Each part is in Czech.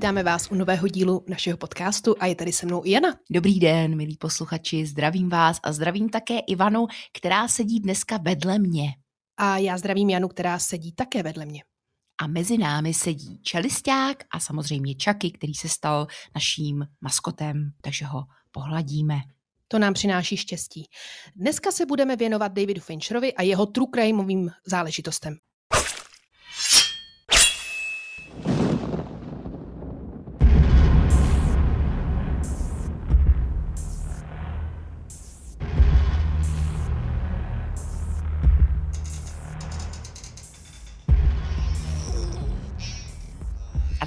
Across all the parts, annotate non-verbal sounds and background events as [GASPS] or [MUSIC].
vítáme vás u nového dílu našeho podcastu a je tady se mnou Jana. Dobrý den, milí posluchači, zdravím vás a zdravím také Ivanu, která sedí dneska vedle mě. A já zdravím Janu, která sedí také vedle mě. A mezi námi sedí čelisták a samozřejmě Čaky, který se stal naším maskotem, takže ho pohladíme. To nám přináší štěstí. Dneska se budeme věnovat Davidu Fincherovi a jeho true crimeovým záležitostem.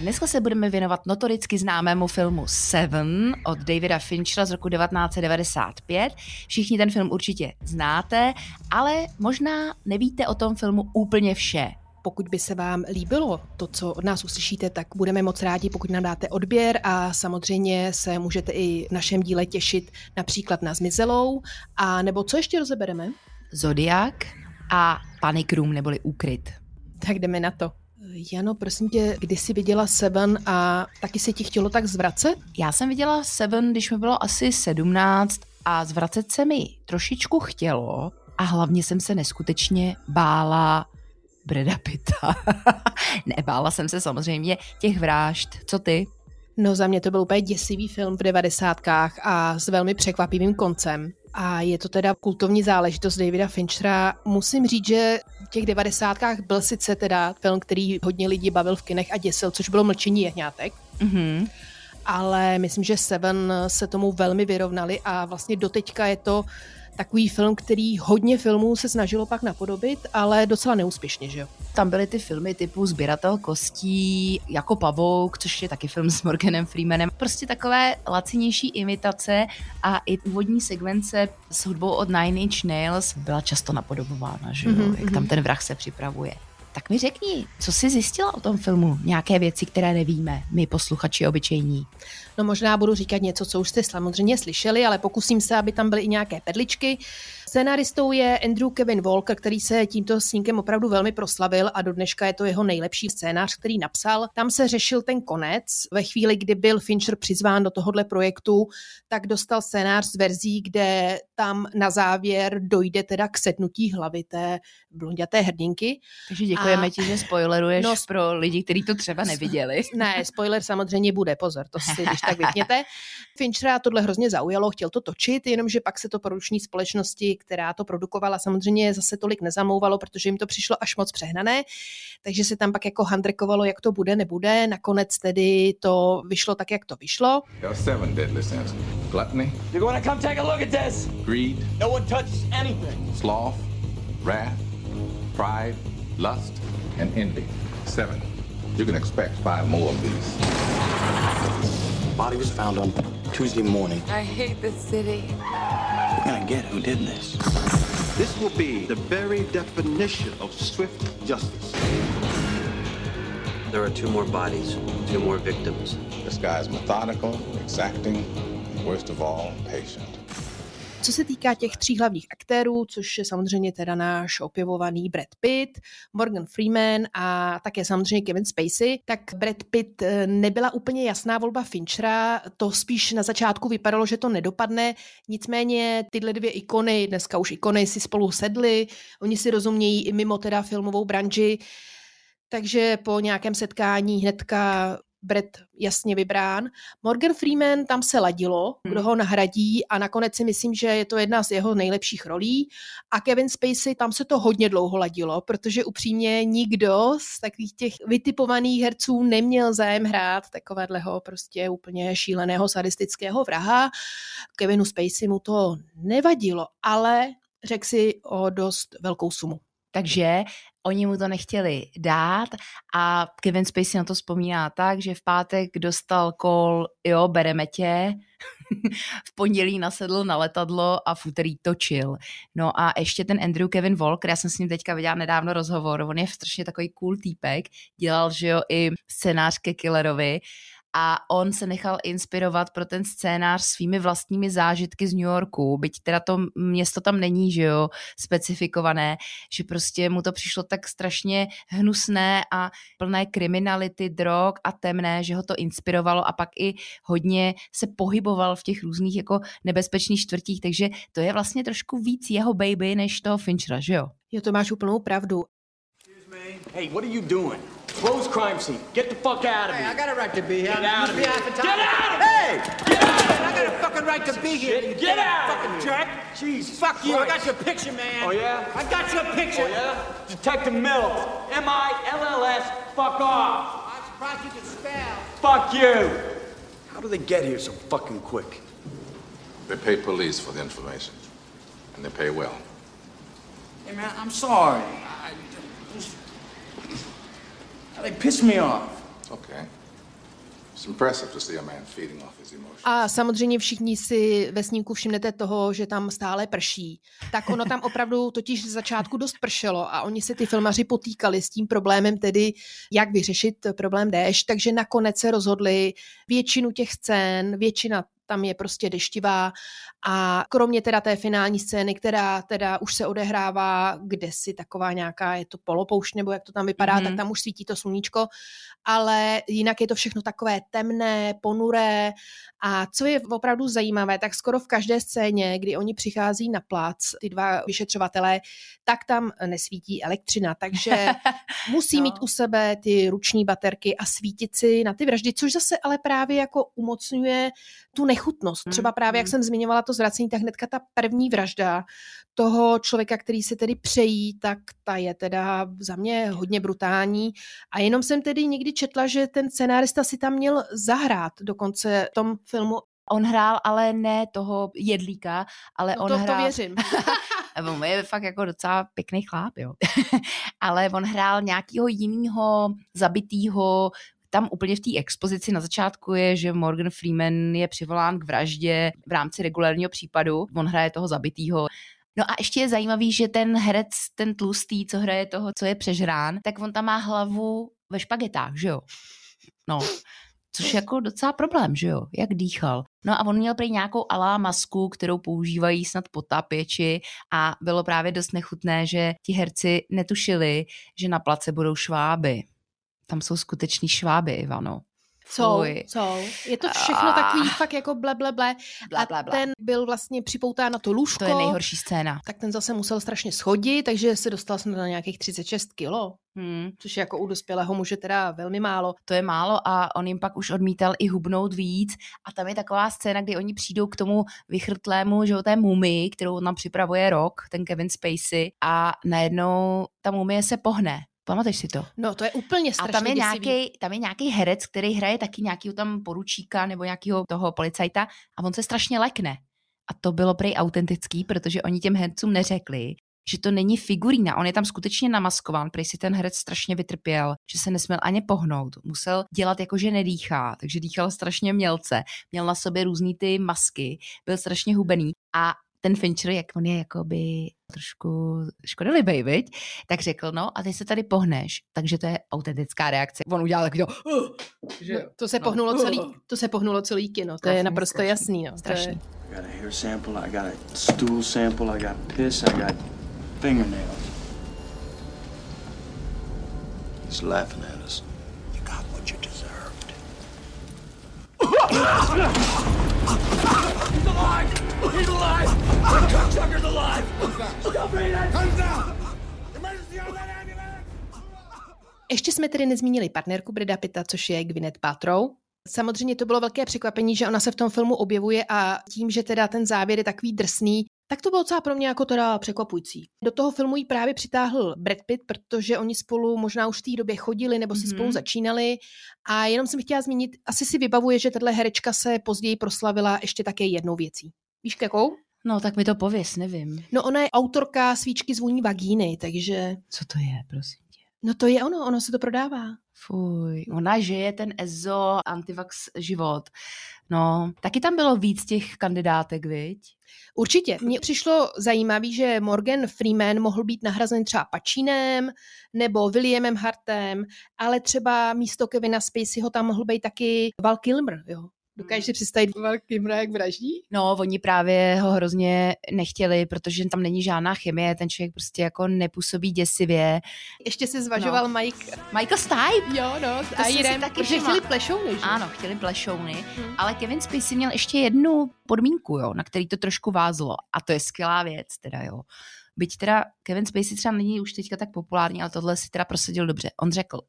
Dneska se budeme věnovat notoricky známému filmu Seven od Davida Finchera z roku 1995. Všichni ten film určitě znáte, ale možná nevíte o tom filmu úplně vše. Pokud by se vám líbilo to, co od nás uslyšíte, tak budeme moc rádi, pokud nám dáte odběr a samozřejmě se můžete i v našem díle těšit například na Zmizelou a nebo co ještě rozebereme? Zodiak a Panic Room neboli Úkryt. Tak jdeme na to. Jano, prosím tě, kdy jsi viděla Seven a taky se ti chtělo tak zvracet? Já jsem viděla Seven, když mi bylo asi 17 a zvracet se mi trošičku chtělo a hlavně jsem se neskutečně bála Breda Pitta. [LAUGHS] Nebála jsem se samozřejmě těch vražd. Co ty? No za mě to byl úplně děsivý film v devadesátkách a s velmi překvapivým koncem. A je to teda kultovní záležitost Davida Finchera. Musím říct, že těch devadesátkách byl sice teda film, který hodně lidí bavil v kinech a děsil, což bylo Mlčení jehňátek. Mm-hmm. Ale myslím, že Seven se tomu velmi vyrovnali a vlastně doteďka je to takový film, který hodně filmů se snažilo pak napodobit, ale docela neúspěšně, že jo? Tam byly ty filmy typu Sběratel kostí, jako Pavouk, což je taky film s Morganem Freemanem. Prostě takové lacinější imitace a i úvodní sekvence s hudbou od Nine Inch Nails byla často napodobována, že jo? Mm-hmm. Jak tam mhm. ten vrah se připravuje. Tak mi řekni, co jsi zjistila o tom filmu? Nějaké věci, které nevíme, my posluchači obyčejní. No možná budu říkat něco, co už jste samozřejmě slyšeli, ale pokusím se, aby tam byly i nějaké perličky. Scénaristou je Andrew Kevin Walker, který se tímto snímkem opravdu velmi proslavil a do dneška je to jeho nejlepší scénář, který napsal. Tam se řešil ten konec. Ve chvíli, kdy byl Fincher přizván do tohohle projektu, tak dostal scénář z verzí, kde tam na závěr dojde teda k setnutí hlavy té blonděté hrdinky. Takže děkujeme a... ti, že spoileruješ no, pro lidi, kteří to třeba neviděli. [LAUGHS] Ne, spoiler samozřejmě bude, pozor, to si když tak vypněte. Finchera tohle hrozně zaujalo, chtěl to točit, jenomže pak se to produční společnosti, která to produkovala, samozřejmě zase tolik nezamlouvalo, protože jim to přišlo až moc přehnané, takže se tam pak jako handrekovalo, jak to bude, nebude. Nakonec tedy to vyšlo tak, jak to vyšlo. Gluttony. You want to come take a look at this? Greed. No one touches anything. Sloth, wrath, pride, lust, and envy. Seven. You can expect five more of these. Body was found on Tuesday morning. I hate this city. We're gonna get who did this. This will be the very definition of swift justice. There are two more bodies, two more victims. This guy is methodical, exacting, and worst of all, patient. Co se týká těch tří hlavních aktérů, což je samozřejmě teda náš opěvovaný Brad Pitt, Morgan Freeman a také samozřejmě Kevin Spacey, tak Brad Pitt eh, nebyla úplně jasná volba Finchera, to spíš na začátku vypadalo, že to nedopadne, nicméně tyhle dvě ikony, dneska už ikony si spolu sedly, oni si rozumějí i mimo teda filmovou branži, takže po nějakém setkání hnedka Brett jasně vybrán. Morgan Freeman tam se ladilo, kdo hmm. ho nahradí a nakonec si myslím, že je to jedna z jeho nejlepších rolí. A Kevin Spacey, tam se to hodně dlouho ladilo, protože upřímně nikdo z takových těch vytipovaných herců neměl zájem hrát takového prostě úplně šíleného sadistického vraha. Kevinu Spacey mu to nevadilo, ale řekl si o dost velkou sumu. Takže oni mu to nechtěli dát a Kevin Spacey na to vzpomíná tak, že v pátek dostal kol, jo, bereme tě, [LAUGHS] v pondělí nasedl na letadlo a v úterý točil. No a ještě ten Andrew Kevin Walker, já jsem s ním teďka viděla nedávno rozhovor, on je strašně takový cool týpek, dělal, že jo, i scénář ke Killerovi a on se nechal inspirovat pro ten scénář svými vlastními zážitky z New Yorku, byť teda to město tam není, že jo, specifikované, že prostě mu to přišlo tak strašně hnusné a plné kriminality, drog a temné, že ho to inspirovalo a pak i hodně se pohyboval v těch různých jako nebezpečných čtvrtích, takže to je vlastně trošku víc jeho baby než toho Finchera, že jo? Jo, to máš úplnou pravdu. Hey, what are you doing? Close crime scene. Get the fuck out of here. Hey, I got a right to be here. Get out of here. Get out of here. Hey! Get out of here. I got a fucking right to be here. Get out Fucking jerk. Jeez. Fuck you. I got your picture, man. Oh, yeah? I got your picture. Oh, yeah? Detective Mills. M-I-L-L-S. Fuck off. I'm surprised you can spell. Fuck you. How do they get here so fucking quick? They pay police for the information. And they pay well. Hey, man, I'm sorry. I, just, they pissed me off. Okay. A samozřejmě všichni si ve snímku všimnete toho, že tam stále prší. Tak ono tam opravdu totiž z začátku dost pršelo a oni se ty filmaři potýkali s tím problémem tedy, jak vyřešit problém déšť, takže nakonec se rozhodli většinu těch scén, většina tam je prostě deštivá a kromě teda té finální scény, která teda už se odehrává kde si taková nějaká, je to polopoušť nebo jak to tam vypadá, mm-hmm. tak tam už svítí to sluníčko, ale jinak je to všechno takové temné, ponuré a co je opravdu zajímavé, tak skoro v každé scéně, kdy oni přichází na plac, ty dva vyšetřovatelé, tak tam nesvítí elektřina, takže [LAUGHS] musí no. mít u sebe ty ruční baterky a svítit si na ty vraždy, což zase ale právě jako umocňuje tu nechutnost. Třeba právě, jak mm. jsem zmiňovala to zvracení, tak hnedka ta první vražda toho člověka, který se tedy přejí, tak ta je teda za mě hodně brutální. A jenom jsem tedy někdy četla, že ten scenárista si tam měl zahrát dokonce v tom filmu On hrál ale ne toho jedlíka, ale no on to, hrál... to věřím. [LAUGHS] on je fakt jako docela pěkný chláp, jo. [LAUGHS] ale on hrál nějakého jiného zabitýho tam úplně v té expozici na začátku je, že Morgan Freeman je přivolán k vraždě v rámci regulárního případu. On hraje toho zabitýho. No a ještě je zajímavý, že ten herec, ten tlustý, co hraje toho, co je přežrán, tak on tam má hlavu ve špagetách, že jo? No, což je jako docela problém, že jo? Jak dýchal. No a on měl prý nějakou alá masku, kterou používají snad potápěči a bylo právě dost nechutné, že ti herci netušili, že na place budou šváby tam jsou skuteční šváby, Ivano. Jsou, jsou. Je to všechno a... takový fakt jako ble, ble, ble. ble, ble, ble. A ten byl vlastně připoután na to lůžko. To je nejhorší scéna. Tak ten zase musel strašně schodit, takže se dostal jsem na nějakých 36 kilo. Hmm. Což je jako u dospělého muže teda velmi málo. To je málo a on jim pak už odmítal i hubnout víc. A tam je taková scéna, kdy oni přijdou k tomu vychrtlému, že té mumii, kterou nám připravuje rok, ten Kevin Spacey, a najednou ta mumie se pohne Pamatuješ si to? No, to je úplně strašně A tam je, nějaký, tam je nějaký herec, který hraje taky nějakého tam poručíka nebo nějakého toho policajta a on se strašně lekne. A to bylo prej autentický, protože oni těm hercům neřekli, že to není figurína, on je tam skutečně namaskován, prej si ten herec strašně vytrpěl, že se nesměl ani pohnout, musel dělat jako, že nedýchá, takže dýchal strašně mělce, měl na sobě různý ty masky, byl strašně hubený. A ten Fincher, jak on je jakoby trošku škodolibej, viď? tak řekl, no a ty se tady pohneš, takže to je autentická reakce. On udělal takový to, uh, [GASPS] že, no, to se no, pohnulo celý, [LAUGHS] to se pohnulo celý kino, to je naprosto strašný, jasný. No. Strašný. I got a hair sample, I got a stool sample, I got piss, I got fingernails. He's laughing at us. You got what you deserved. [LAUGHS] He's alive! He's alive! The alive! Stop ambulance! Ještě jsme tedy nezmínili partnerku Breda Pitta, což je Gwyneth Paltrow. Samozřejmě to bylo velké překvapení, že ona se v tom filmu objevuje a tím, že teda ten závěr je takový drsný, tak to bylo docela pro mě jako teda překvapující. Do toho filmu ji právě přitáhl Brad Pitt, protože oni spolu možná už v té době chodili nebo si mm-hmm. spolu začínali a jenom jsem chtěla zmínit, asi si vybavuje, že tahle herečka se později proslavila ještě také jednou věcí. Víš jakou? No, tak mi to pověs, nevím. No, ona je autorka svíčky zvoní vagíny, takže... Co to je, prosím tě? No to je ono, ono se to prodává. Fuj, ona žije ten ezo antivax život. No, taky tam bylo víc těch kandidátek, viď? Určitě. Mně přišlo zajímavé, že Morgan Freeman mohl být nahrazen třeba Pačínem nebo Williamem Hartem, ale třeba místo Kevina Spaceyho tam mohl být taky Val Kilmer, jo. Dokážeš si představit velký mrak vraždí? No, oni právě ho hrozně nechtěli, protože tam není žádná chemie, ten člověk prostě jako nepůsobí děsivě. Ještě se zvažoval no. Mike... Michael Stipe? Jo, no, s Airem, taky protože chtěli plešouny, že? Ano, chtěli plešouny, hmm. ale Kevin Spacey měl ještě jednu podmínku, jo, na který to trošku vázlo a to je skvělá věc, teda jo. Byť teda Kevin Spacey třeba není už teďka tak populární, ale tohle si teda prosadil dobře. On řekl,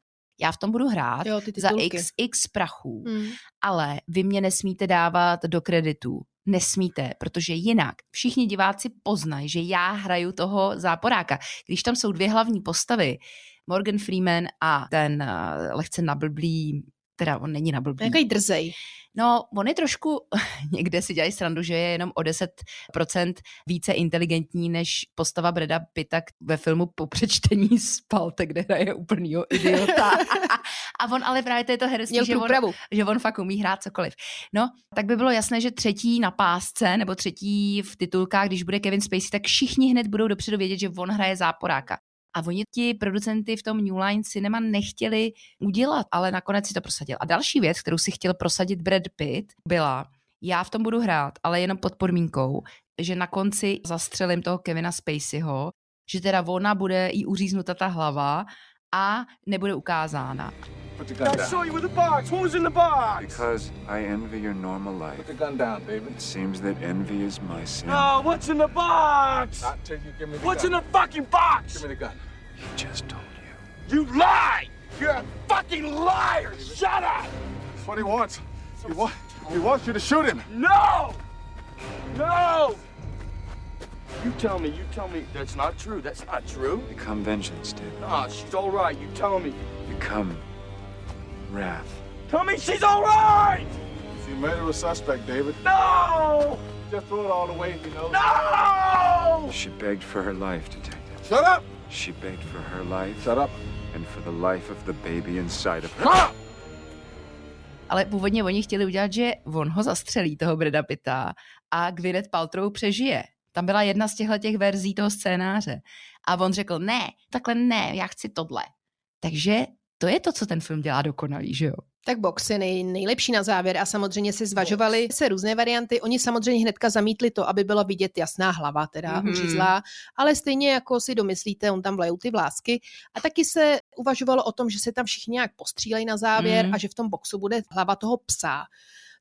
já v tom budu hrát jo, za x, x prachů, hmm. ale vy mě nesmíte dávat do kreditu. Nesmíte, protože jinak všichni diváci poznají, že já hraju toho záporáka. Když tam jsou dvě hlavní postavy, Morgan Freeman a ten uh, lehce nablblý, teda on není nablblý. Jaký drzej. No, on je trošku, [LAUGHS] někde si dělají srandu, že je jenom o 10% více inteligentní než postava Breda Pitta ve filmu Po přečtení spalte, kde hraje úplnýho idiota. [LAUGHS] A on ale právě to je to herectví, že on, že on fakt umí hrát cokoliv. No, tak by bylo jasné, že třetí na pásce nebo třetí v titulkách, když bude Kevin Spacey, tak všichni hned budou dopředu vědět, že on hraje záporáka. A oni ti producenty v tom New Line Cinema nechtěli udělat, ale nakonec si to prosadil. A další věc, kterou si chtěl prosadit Brad Pitt, byla, já v tom budu hrát, ale jenom pod podmínkou, že na konci zastřelím toho Kevina Spaceyho, že teda ona bude jí uříznuta ta hlava a nebude ukázána. Put the gun down. I saw you with the box. What was in the box? Because I envy your normal life. Put the gun down, David. It seems that envy is my sin. No, what's in the box? Not till you give me the what's gun. What's in the fucking box? Give me the gun. He just told you. You lie! You're a fucking liar! Shut up! That's what he wants. He, wa he wants you to shoot him. No! No! You tell me, you tell me that's not true. That's not true. Become vengeance, David. Nah, she's all right. You tell me. Become wrath. Tell me she's all right! If you murder a suspect, David. No! Just throw it all away, you know. No! She begged for her life, detective. Shut up! She begged for her life. Shut up. And for the life of the baby inside of her. Shut up! Ale původně oni chtěli udělat, že on ho zastřelí, toho Breda Pitta, a Gwyneth Paltrow přežije. Tam byla jedna z těchto těch verzí toho scénáře. A on řekl, ne, takhle ne, já chci tohle. Takže to je to, co ten film dělá dokonalý, že jo? Tak box je nej, nejlepší na závěr a samozřejmě se zvažovali se různé varianty. Oni samozřejmě hnedka zamítli to, aby byla vidět jasná hlava, teda mm-hmm. uřízlá, ale stejně jako si domyslíte, on tam vlejou ty vlásky. A taky se uvažovalo o tom, že se tam všichni nějak postřílejí na závěr mm-hmm. a že v tom boxu bude hlava toho psa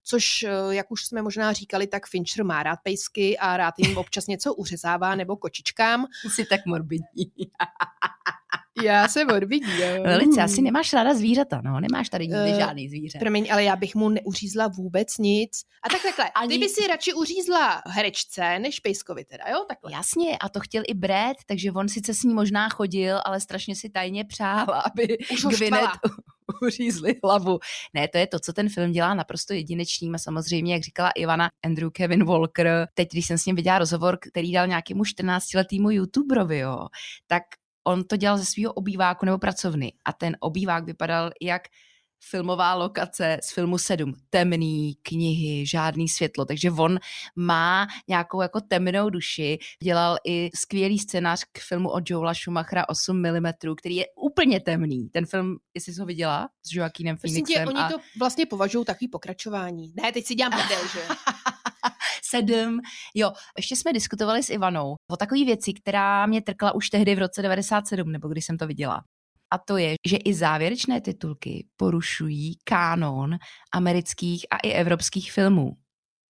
což, eh, jak už jsme možná říkali, tak Fincher má rád pejsky a rád jim občas něco uřezává nebo kočičkám. Jsi tak morbidní. [LAUGHS] Já se morbidní, jo. Velice, asi nemáš ráda zvířata, no, nemáš tady nikdy uh, žádný zvíře. Promiň, ale já bych mu neuřízla vůbec nic. A tak takhle, Ani... ty by si radši uřízla herečce, než pejskovi teda, jo? Takhle. Jasně, a to chtěl i Brad, takže on sice s ní možná chodil, ale strašně si tajně přál, aby Gwyneth [LAUGHS] uřízli hlavu. Ne, to je to, co ten film dělá naprosto jedinečným a samozřejmě, jak říkala Ivana, Andrew Kevin Walker, teď, když jsem s ním viděla rozhovor, který dal nějakému 14-letýmu youtuberovi, jo, tak on to dělal ze svého obýváku nebo pracovny a ten obývák vypadal jak filmová lokace z filmu 7. Temný knihy, žádný světlo, takže on má nějakou jako temnou duši. Dělal i skvělý scénář k filmu od Joela Schumachera 8 mm, který je úplně temný. Ten film, jestli jsi ho viděla s Joaquinem Phoenixem. Myslím tě, oni a... to vlastně považují takový pokračování. Ne, teď si dělám prdel, že? [LAUGHS] sedm. Jo, ještě jsme diskutovali s Ivanou o takové věci, která mě trkla už tehdy v roce 97, nebo když jsem to viděla. A to je, že i závěrečné titulky porušují kánon amerických a i evropských filmů.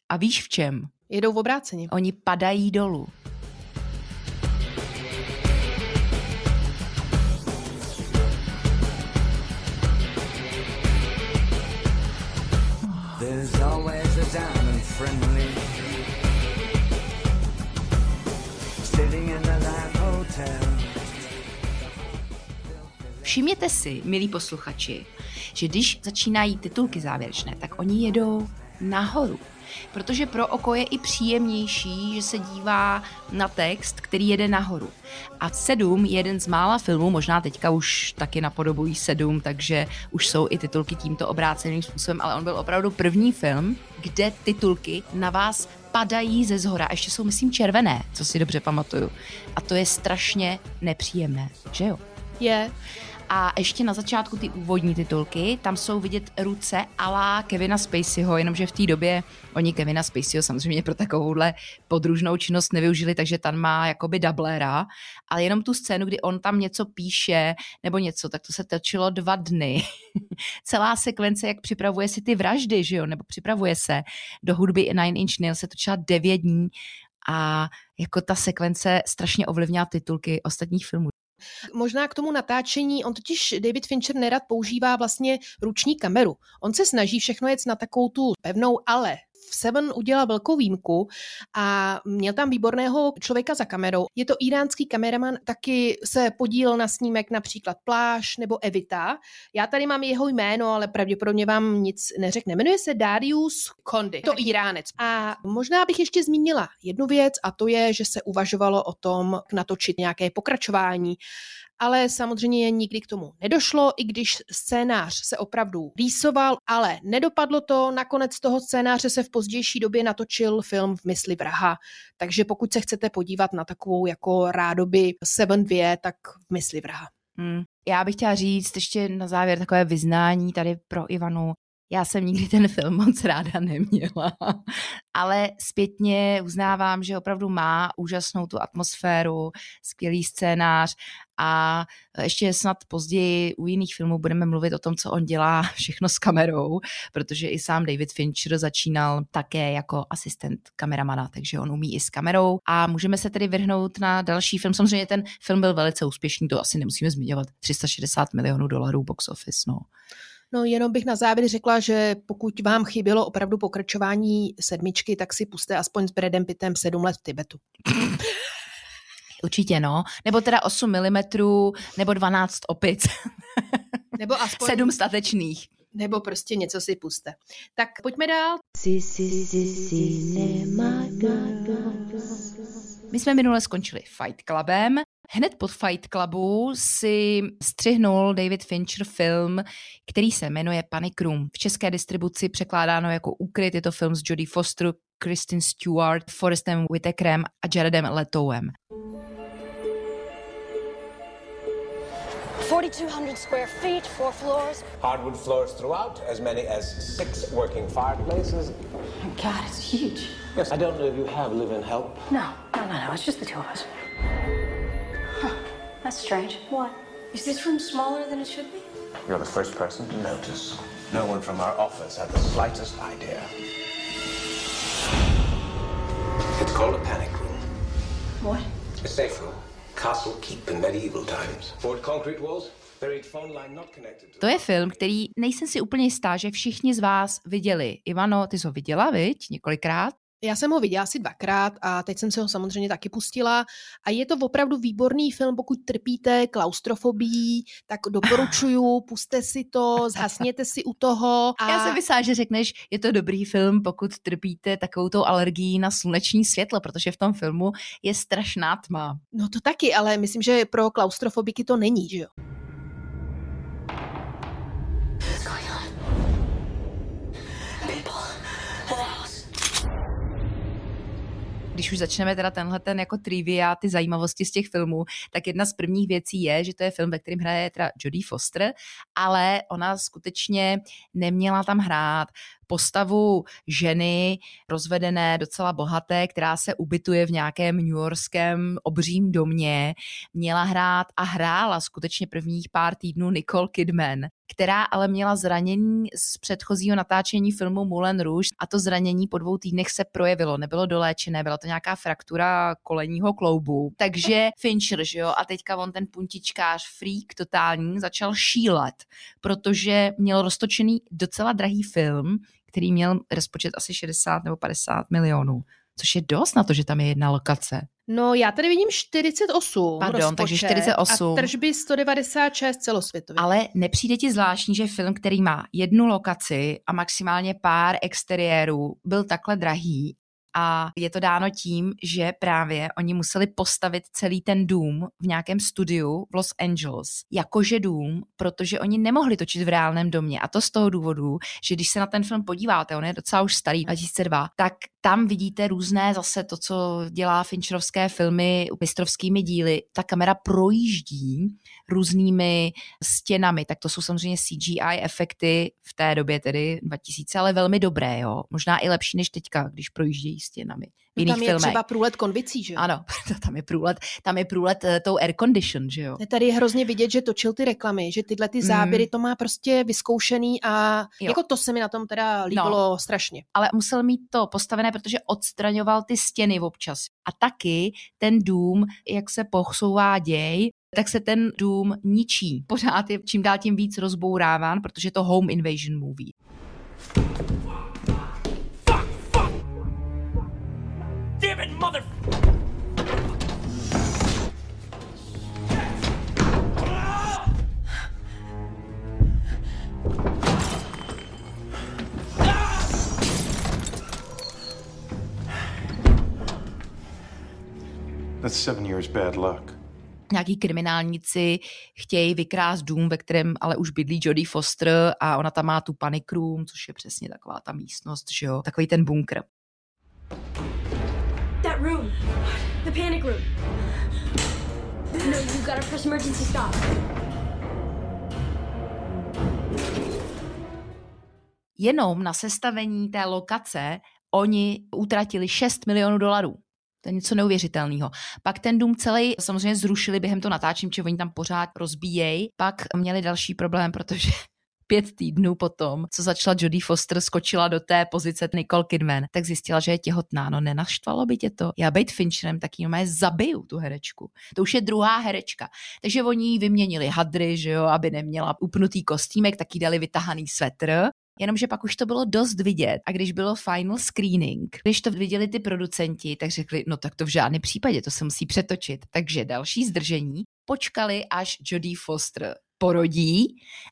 A víš v čem? Jedou v obráceně. Oni padají dolů. There's always a diamond friendly Všimněte si, milí posluchači, že když začínají titulky závěrečné, tak oni jedou nahoru. protože pro oko je i příjemnější, že se dívá na text, který jede nahoru. A sedm je jeden z mála filmů, možná teďka už taky napodobují sedm, takže už jsou i titulky tímto obráceným způsobem, ale on byl opravdu první film, kde titulky na vás padají ze zhora. Ještě jsou, myslím, červené, co si dobře pamatuju. A to je strašně nepříjemné, že jo? Je. A ještě na začátku ty úvodní titulky, tam jsou vidět ruce ala Kevina Spaceyho, jenomže v té době oni Kevina Spaceyho samozřejmě pro takovouhle podružnou činnost nevyužili, takže tam má jakoby dublera, ale jenom tu scénu, kdy on tam něco píše nebo něco, tak to se točilo dva dny. [LAUGHS] Celá sekvence, jak připravuje si ty vraždy, že jo, nebo připravuje se do hudby Nine Inch Nails se točila devět dní a jako ta sekvence strašně ovlivnila titulky ostatních filmů. Možná k tomu natáčení, on totiž David Fincher nerad používá vlastně ruční kameru. On se snaží všechno jet na takovou tu pevnou, ale Seven udělal velkou výjimku a měl tam výborného člověka za kamerou. Je to iránský kameraman, taky se podílel na snímek například Pláž nebo Evita. Já tady mám jeho jméno, ale pravděpodobně vám nic neřekne. Jmenuje se Darius Kondy. To Iránec. A možná bych ještě zmínila jednu věc a to je, že se uvažovalo o tom natočit nějaké pokračování ale samozřejmě nikdy k tomu nedošlo, i když scénář se opravdu rýsoval, ale nedopadlo to. Nakonec toho scénáře se v pozdější době natočil film v mysli vraha, takže pokud se chcete podívat na takovou jako rádoby Seven 2, tak v mysli vraha. Hmm. Já bych chtěla říct ještě na závěr takové vyznání tady pro Ivanu. Já jsem nikdy ten film moc ráda neměla, [LAUGHS] ale zpětně uznávám, že opravdu má úžasnou tu atmosféru, skvělý scénář a ještě snad později u jiných filmů budeme mluvit o tom, co on dělá [LAUGHS] všechno s kamerou, protože i sám David Fincher začínal také jako asistent kameramana, takže on umí i s kamerou a můžeme se tedy vrhnout na další film. Samozřejmě ten film byl velice úspěšný, to asi nemusíme zmiňovat. 360 milionů dolarů box office, no. No jenom bych na závěr řekla, že pokud vám chybělo opravdu pokračování sedmičky, tak si puste aspoň s Bradem Pittem sedm let v Tibetu. Určitě no. Nebo teda 8 mm, nebo 12 opic. Nebo aspoň... 7 statečných. Nebo prostě něco si puste. Tak pojďme dál. My jsme minule skončili Fight Clubem. Hned pod Fight Clubu si střihnul David Fincher film, který se jmenuje Panic Room. V české distribuci překládáno jako Ukryt, je to film s Jodie Foster, Kristen Stewart, Forrestem Whitakerem a Jaredem Letowem. 4,200 square feet, four floors. Hardwood floors throughout, as many as six working fireplaces. Oh God, it's huge. Yes, I don't know if you have live-in help. No, no, no, no, it's just the two of us. Huh, that's strange. What? Is this room smaller than it should be? You're the first person to notice. No one from our office had the slightest idea. It's called a panic room. What? A safe room. Castle Keep in medieval times. Poured concrete walls, to je film, který nejsem si úplně jistá, že všichni z vás viděli. Ivano, ty jsi ho viděla, viď? Několikrát? Já jsem ho viděla asi dvakrát a teď jsem se ho samozřejmě taky pustila a je to opravdu výborný film, pokud trpíte klaustrofobií, tak doporučuju, [LAUGHS] puste si to, zhasněte si u toho. A... Já jsem myslela, že řekneš, je to dobrý film, pokud trpíte takovou tou alergií na sluneční světlo, protože v tom filmu je strašná tma. No to taky, ale myslím, že pro klaustrofobiky to není, že jo? Když už začneme teda tenhle ten jako trivia, ty zajímavosti z těch filmů, tak jedna z prvních věcí je, že to je film, ve kterém hraje teda Jodie Foster, ale ona skutečně neměla tam hrát postavu ženy rozvedené, docela bohaté, která se ubytuje v nějakém newyorském obřím domě, měla hrát a hrála skutečně prvních pár týdnů Nicole Kidman, která ale měla zranění z předchozího natáčení filmu Moulin Rouge a to zranění po dvou týdnech se projevilo, nebylo doléčené, byla to nějaká fraktura kolenního kloubu. Takže Fincher, že jo, a teďka on ten puntičkář, freak totální, začal šílet, protože měl roztočený docela drahý film, který měl rozpočet asi 60 nebo 50 milionů což je dost na to, že tam je jedna lokace. No, já tady vidím 48 Pardon, rozpočet takže 48. A tržby 196 celosvětově. Ale nepřijde ti zvláštní, že film, který má jednu lokaci a maximálně pár exteriérů, byl takhle drahý a je to dáno tím, že právě oni museli postavit celý ten dům v nějakém studiu v Los Angeles jakože dům, protože oni nemohli točit v reálném domě. A to z toho důvodu, že když se na ten film podíváte, on je docela už starý, 2002, tak tam vidíte různé zase to, co dělá Fincherovské filmy mistrovskými díly. Ta kamera projíždí různými stěnami, tak to jsou samozřejmě CGI efekty v té době tedy 2000, ale velmi dobré, jo. Možná i lepší než teďka, když projíždějí stěnami. V jiných tam je filmech. třeba průlet konvicí, že jo? Ano, [LAUGHS] tam je průlet, tam je průlet uh, tou air condition, že jo? Tady je hrozně vidět, že točil ty reklamy, že tyhle ty záběry mm. to má prostě vyzkoušený a jo. jako to se mi na tom teda líbilo no, strašně. Ale musel mít to postavené, protože odstraňoval ty stěny občas. A taky ten dům, jak se posouvá děj, tak se ten dům ničí. Pořád je čím dál tím víc rozbouráván, protože to home invasion movie. Mother... That's seven years bad luck nějaký kriminálníci chtějí vykrást dům, ve kterém ale už bydlí Jodie Foster a ona tam má tu panic room, což je přesně taková ta místnost, že jo, takový ten bunkr. Room, the panic room. No, you gotta press emergency stop. Jenom na sestavení té lokace oni utratili 6 milionů dolarů. To je něco neuvěřitelného. Pak ten dům celý samozřejmě zrušili během toho natáčení, že oni tam pořád rozbíjejí. Pak měli další problém, protože pět týdnů potom, co začala Jodie Foster, skočila do té pozice Nicole Kidman, tak zjistila, že je těhotná. No nenaštvalo by tě to. Já být Fincherem, tak jí zabiju tu herečku. To už je druhá herečka. Takže oni jí vyměnili hadry, že jo, aby neměla upnutý kostýmek, tak jí dali vytahaný svetr Jenomže pak už to bylo dost vidět a když bylo final screening, když to viděli ty producenti, tak řekli, no tak to v žádném případě, to se musí přetočit. Takže další zdržení, počkali, až Jodie Foster porodí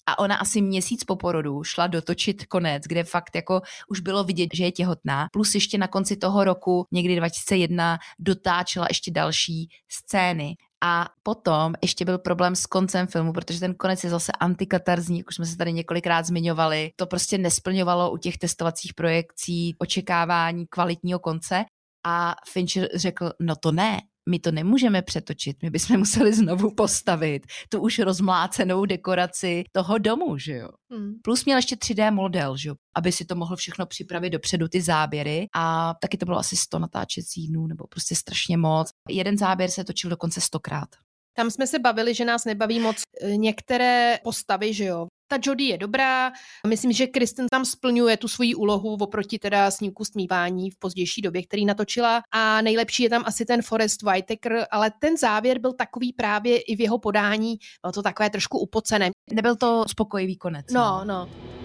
a ona asi měsíc po porodu šla dotočit konec, kde fakt jako už bylo vidět, že je těhotná. Plus ještě na konci toho roku, někdy 2001, dotáčela ještě další scény. A potom ještě byl problém s koncem filmu, protože ten konec je zase antikatarzní, jak už jsme se tady několikrát zmiňovali. To prostě nesplňovalo u těch testovacích projekcí očekávání kvalitního konce. A Fincher řekl, no to ne, my to nemůžeme přetočit, my bychom [LAUGHS] museli znovu postavit tu už rozmlácenou dekoraci toho domu, že jo. Hmm. Plus měl ještě 3D model, že jo, aby si to mohl všechno připravit dopředu ty záběry a taky to bylo asi 100 natáčecích dnů, nebo prostě strašně moc. Jeden záběr se točil dokonce stokrát. Tam jsme se bavili, že nás nebaví moc e, některé postavy, že jo. Ta Jodie je dobrá, myslím, že Kristen tam splňuje tu svoji úlohu oproti teda snímku stmívání v pozdější době, který natočila a nejlepší je tam asi ten Forest Whitaker, ale ten závěr byl takový právě i v jeho podání, bylo to takové trošku upocené. Nebyl to spokojivý konec. No, no. hudbu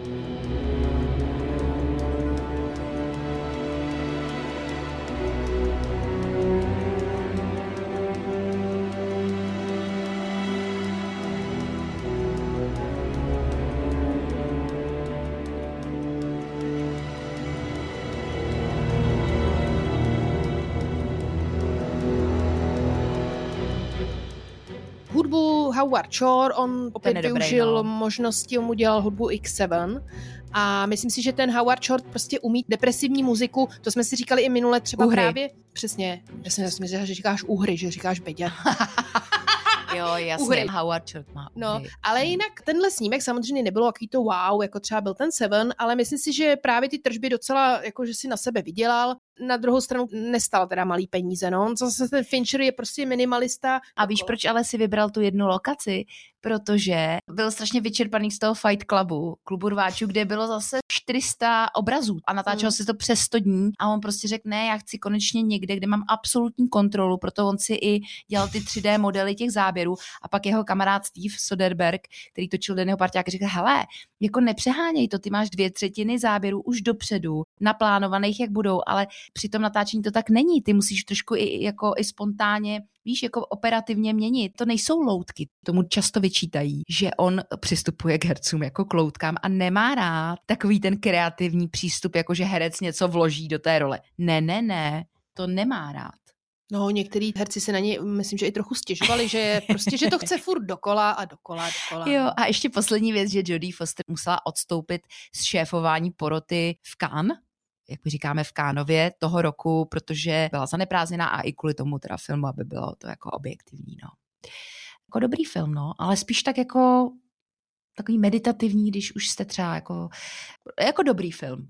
Howard Shore, on opět dobrý, využil no. možnosti, on mu dělal hudbu X7 a myslím si, že ten Howard Shore prostě umí depresivní muziku, to jsme si říkali i minule třeba uhry. právě, přesně, já jsem myslel, že říkáš uhry, že říkáš beďa. [LAUGHS] Jo, jasně, uhry. Howard Shore má No, uhry. ale jinak tenhle snímek samozřejmě nebylo jaký to wow, jako třeba byl ten Seven, ale myslím si, že právě ty tržby docela, jako že si na sebe vydělal na druhou stranu nestal teda malý peníze, no. Zase ten Fincher je prostě minimalista. A víš, proč ale si vybral tu jednu lokaci? Protože byl strašně vyčerpaný z toho Fight Clubu, klubu rváčů, kde bylo zase 400 obrazů a natáčelo mm. se to přes 100 dní a on prostě řekl, ne, já chci konečně někde, kde mám absolutní kontrolu, proto on si i dělal ty 3D modely těch záběrů a pak jeho kamarád Steve Soderberg, který točil Dennyho parťáka, řekl, hele, jako nepřeháněj to, ty máš dvě třetiny záběrů už dopředu, naplánovaných, jak budou, ale při tom natáčení to tak není. Ty musíš trošku i, jako i spontánně víš, jako operativně měnit. To nejsou loutky. Tomu často vyčítají, že on přistupuje k hercům jako k loutkám a nemá rád takový ten kreativní přístup, jako že herec něco vloží do té role. Ne, ne, ne, to nemá rád. No, některý herci se na něj, myslím, že i trochu stěžovali, že prostě, že to chce [LAUGHS] furt dokola a dokola, dokola. Jo, a ještě poslední věc, že Jodie Foster musela odstoupit z šéfování poroty v Cannes, jak my říkáme v Kánově toho roku, protože byla zaneprázdněná a i kvůli tomu teda filmu, aby bylo to jako objektivní, no. Jako dobrý film, no, ale spíš tak jako takový meditativní, když už jste třeba jako, jako dobrý film.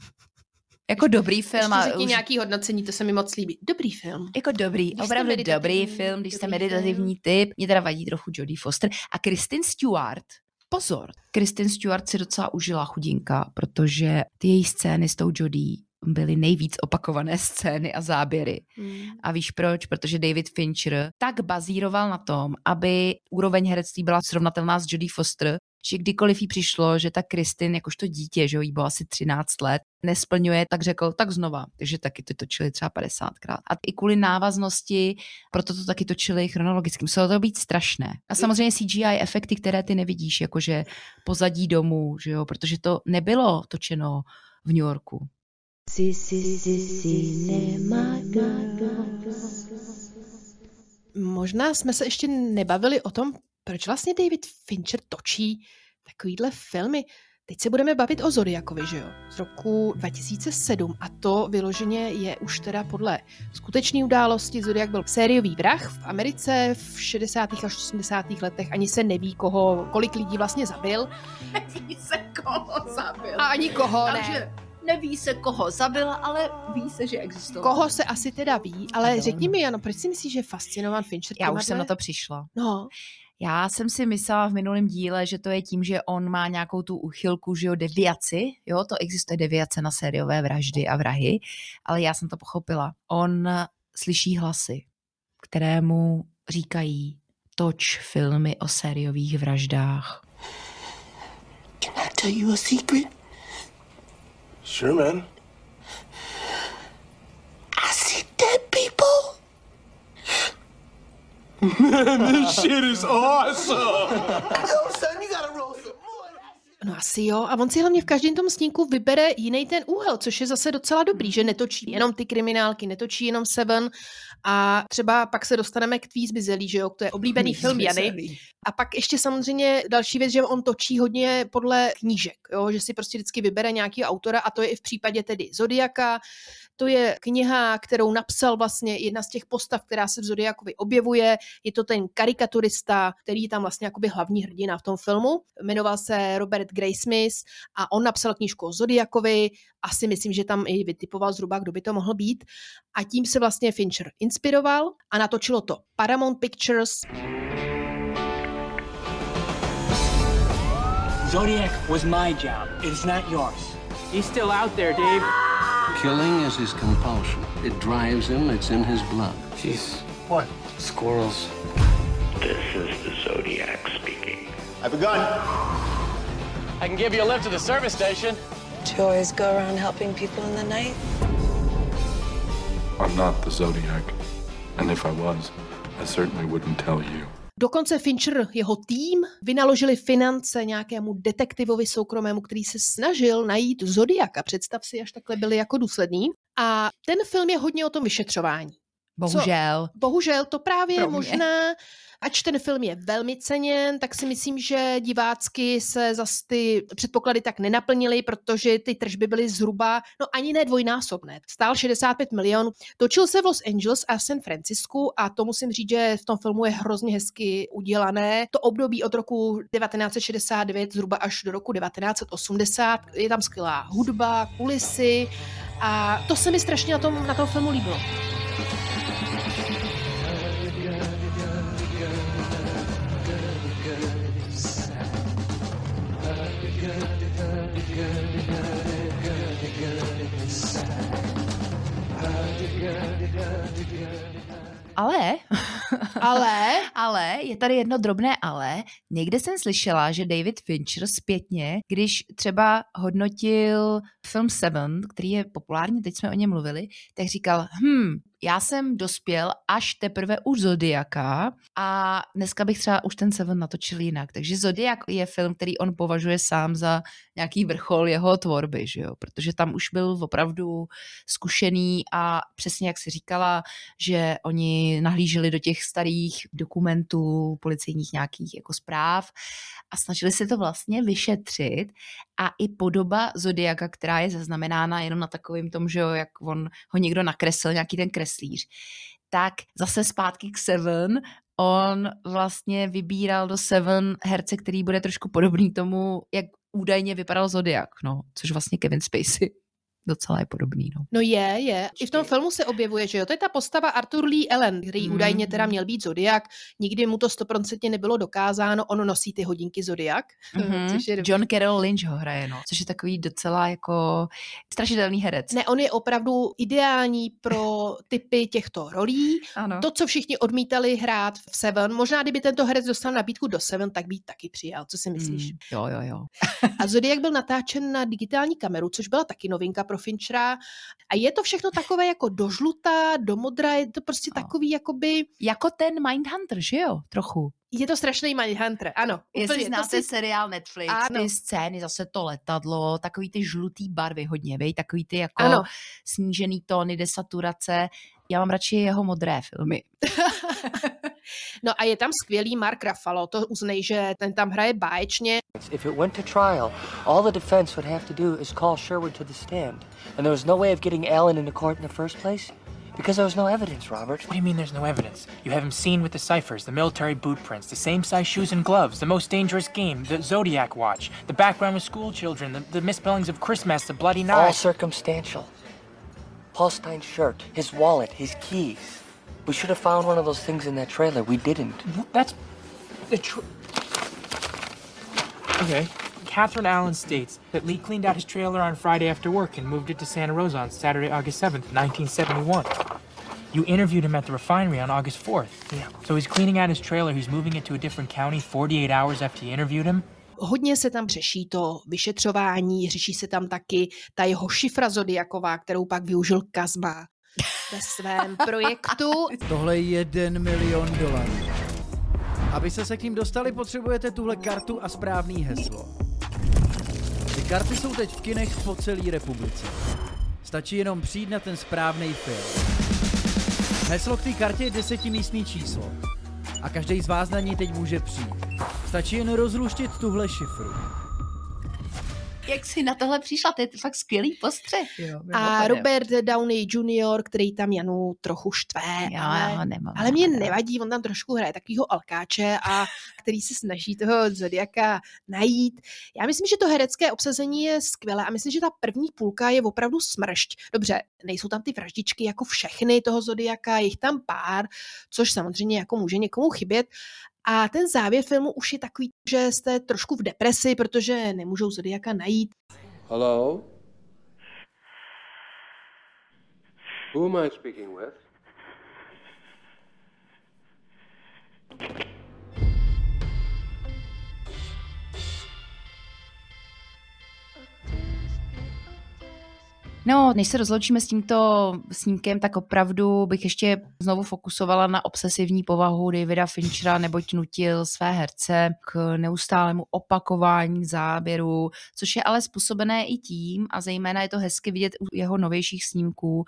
Jako dobrý film. Ještě řekni už... nějaký hodnocení, to se mi moc líbí. Dobrý film. Jako dobrý, když opravdu dobrý film, když jste meditativní film. typ. Mě teda vadí trochu Jodie Foster. A Kristen Stewart, pozor, Kristen Stewart si docela užila chudinka, protože ty její scény s tou Jodie byly nejvíc opakované scény a záběry. Hmm. A víš proč? Protože David Fincher tak bazíroval na tom, aby úroveň herectví byla srovnatelná s Jodie Foster, že kdykoliv jí přišlo, že ta Kristin, jakožto dítě, že jí bylo asi 13 let, nesplňuje, tak řekl, tak znova. Takže taky to točili třeba 50krát. A i kvůli návaznosti, proto to taky točili chronologicky. Muselo to být strašné. A samozřejmě CGI efekty, které ty nevidíš, jakože pozadí domu, že jo, protože to nebylo točeno v New Yorku. Si, si, si, cinema Možná jsme se ještě nebavili o tom, proč vlastně David Fincher točí takovýhle filmy. Teď se budeme bavit o Zodiakovi, že jo? Z roku 2007 a to vyloženě je už teda podle skutečné události. Zodiak byl sériový vrah v Americe v 60. až 80. letech. Ani se neví, koho, kolik lidí vlastně zabil. [LAUGHS] Neví se, koho zabil. A ani koho Takže... ne neví se, koho zabila, ale ví se, že existoval. Koho se asi teda ví, ale ano. řekni mi, Jano, proč si myslíš, že je fascinovan Fincher? Já už jsem na to přišla. No. Já jsem si myslela v minulém díle, že to je tím, že on má nějakou tu uchylku, že jo, deviaci, jo, to existuje deviace na sériové vraždy a vrahy, ale já jsem to pochopila. On slyší hlasy, které mu říkají, toč filmy o sériových vraždách. Can I tell you a secret? Sure, man. I see dead people. Man, [LAUGHS] this shit is awesome. Yo, [LAUGHS] son, you gotta roll some No asi jo. A on si hlavně v každém tom snímku vybere jiný ten úhel, což je zase docela dobrý, že netočí jenom ty kriminálky, netočí jenom Seven a třeba pak se dostaneme k Tvý zmizelí, že jo, to je oblíbený Tvý film Jany. A pak ještě samozřejmě další věc, že on točí hodně podle knížek, jo, že si prostě vždycky vybere nějaký autora a to je i v případě tedy Zodiaka, to je kniha, kterou napsal vlastně jedna z těch postav, která se v Zodiakovi objevuje. Je to ten karikaturista, který je tam vlastně jakoby hlavní hrdina v tom filmu. Jmenoval se Robert Graysmith a on napsal knížku o Zodiakovi. Asi myslím, že tam i vytipoval zhruba, kdo by to mohl být. A tím se vlastně Fincher inspiroval a natočilo to Paramount Pictures. Zodiac was my job. It is not yours. He's still out there, Dave. Killing is his compulsion. It drives him, it's in his blood. Jeez. What? Squirrels. This is the Zodiac speaking. I have a gun. I can give you a lift to the service station. Do you always go around helping people in the night? I'm not the Zodiac. And if I was, I certainly wouldn't tell you. Dokonce Fincher, jeho tým, vynaložili finance nějakému detektivovi soukromému, který se snažil najít Zodiaka. Představ si, až takhle byli jako důslední. A ten film je hodně o tom vyšetřování. Bohužel. Co, bohužel, to právě možná Ač ten film je velmi ceněn, tak si myslím, že divácky se zase ty předpoklady tak nenaplnily, protože ty tržby byly zhruba, no ani ne dvojnásobné. Stál 65 milionů. Točil se v Los Angeles a San Francisku a to musím říct, že v tom filmu je hrozně hezky udělané. To období od roku 1969 zhruba až do roku 1980. Je tam skvělá hudba, kulisy a to se mi strašně na tom, na tom filmu líbilo. Ale, [LAUGHS] Ale? ale je tady jedno drobné ale. Někde jsem slyšela, že David Fincher zpětně, když třeba hodnotil film Seven, který je populární, teď jsme o něm mluvili, tak říkal, hm, já jsem dospěl až teprve u Zodiaka a dneska bych třeba už ten Seven natočil jinak. Takže Zodiak je film, který on považuje sám za nějaký vrchol jeho tvorby, že jo? protože tam už byl opravdu zkušený a přesně jak si říkala, že oni nahlíželi do těch starých dokumentů, policejních nějakých jako zpráv a snažili se to vlastně vyšetřit a i podoba Zodiaka, která je zaznamenána jenom na takovým tom, že jo, jak on ho někdo nakreslil, nějaký ten kreslíř, tak zase zpátky k Seven, on vlastně vybíral do Seven herce, který bude trošku podobný tomu, jak údajně vypadal Zodiak, no, což vlastně Kevin Spacey docela je podobný. No, no je, je. I v tom filmu se objevuje, že jo, to je ta postava Arthur Lee Ellen, který mm. údajně teda měl být Zodiak, nikdy mu to stoprocentně nebylo dokázáno, on nosí ty hodinky Zodiak. Mm-hmm. Což je John Carroll Lynch ho hraje, no, což je takový docela jako strašidelný herec. Ne, on je opravdu ideální pro typy těchto rolí. Ano. To, co všichni odmítali hrát v Seven, možná kdyby tento herec dostal nabídku do Seven, tak by taky přijal. Co si myslíš? Mm, jo, jo, jo. A Zodiak byl natáčen na digitální kameru, což byla taky novinka pro Finchera. A je to všechno takové jako do žluta, do modra, je to prostě no. takový jakoby... Jako ten Mindhunter, že jo? Trochu. Je to strašný Mindhunter, ano. Jestli úplně, znáte si... seriál Netflix, ano. ty scény, zase to letadlo, takový ty žlutý barvy hodně, vej? takový ty jako ano. snížený tóny, desaturace. Já mám radši jeho modré filmy. [LAUGHS] no a je tam skvělý Mark Ruffalo, to uznej, že ten tam hraje báječně. If it went to trial, all the defense would have to do is call Sherwood to the stand. And there was no way of getting Allen into court in the first place. Because there was no evidence, Robert. What do you mean there's no evidence? You have him seen with the ciphers, the military boot prints, the same size shoes and gloves, the most dangerous game, the Zodiac watch, the background of school children, the, the misspellings of Christmas, the bloody knife. All circumstantial. Paul Stein's shirt, his wallet, his keys. We should have found one of those things in that trailer. We didn't. That's the tr- Okay. Catherine Allen states that Lee cleaned out his trailer on Friday after work and moved it to Santa Rosa on Saturday, August 7th, 1971. You interviewed him at the refinery on August 4th. Yeah. So he's cleaning out his trailer, he's moving it to a different county 48 hours after you interviewed him? Hodně se tam řeší to vyšetřování, řeší se tam taky ta jeho šifra zodiaková, kterou pak využil Kazma ve svém projektu. [LAUGHS] Tohle je jeden milion dolarů. Aby se k ním dostali, potřebujete tuhle kartu a správný heslo. Ty karty jsou teď v kinech po celé republice. Stačí jenom přijít na ten správný film. Heslo k té kartě je desetimístný číslo. A každý z vás na něj teď může přijít. Stačí jen rozluštit tuhle šifru jak jsi na tohle přišla, to je fakt skvělý postřeh. Jo, a Robert Downey Jr., který tam Janu trochu štve, já, ale, nemám, ale mě nevadí, on tam trošku hraje takovýho alkáče a [LAUGHS] který se snaží toho Zodiaka najít. Já myslím, že to herecké obsazení je skvělé a myslím, že ta první půlka je opravdu smršť. Dobře, nejsou tam ty vraždičky jako všechny toho Zodiaka, jich tam pár, což samozřejmě jako může někomu chybět, a ten závěr filmu už je takový, že jste trošku v depresi, protože nemůžou Zodiaka najít. Hello? Who am I speaking with? No, než se rozloučíme s tímto snímkem, tak opravdu bych ještě znovu fokusovala na obsesivní povahu Davida Finchera, neboť nutil své herce k neustálému opakování záběru, což je ale způsobené i tím, a zejména je to hezky vidět u jeho novějších snímků,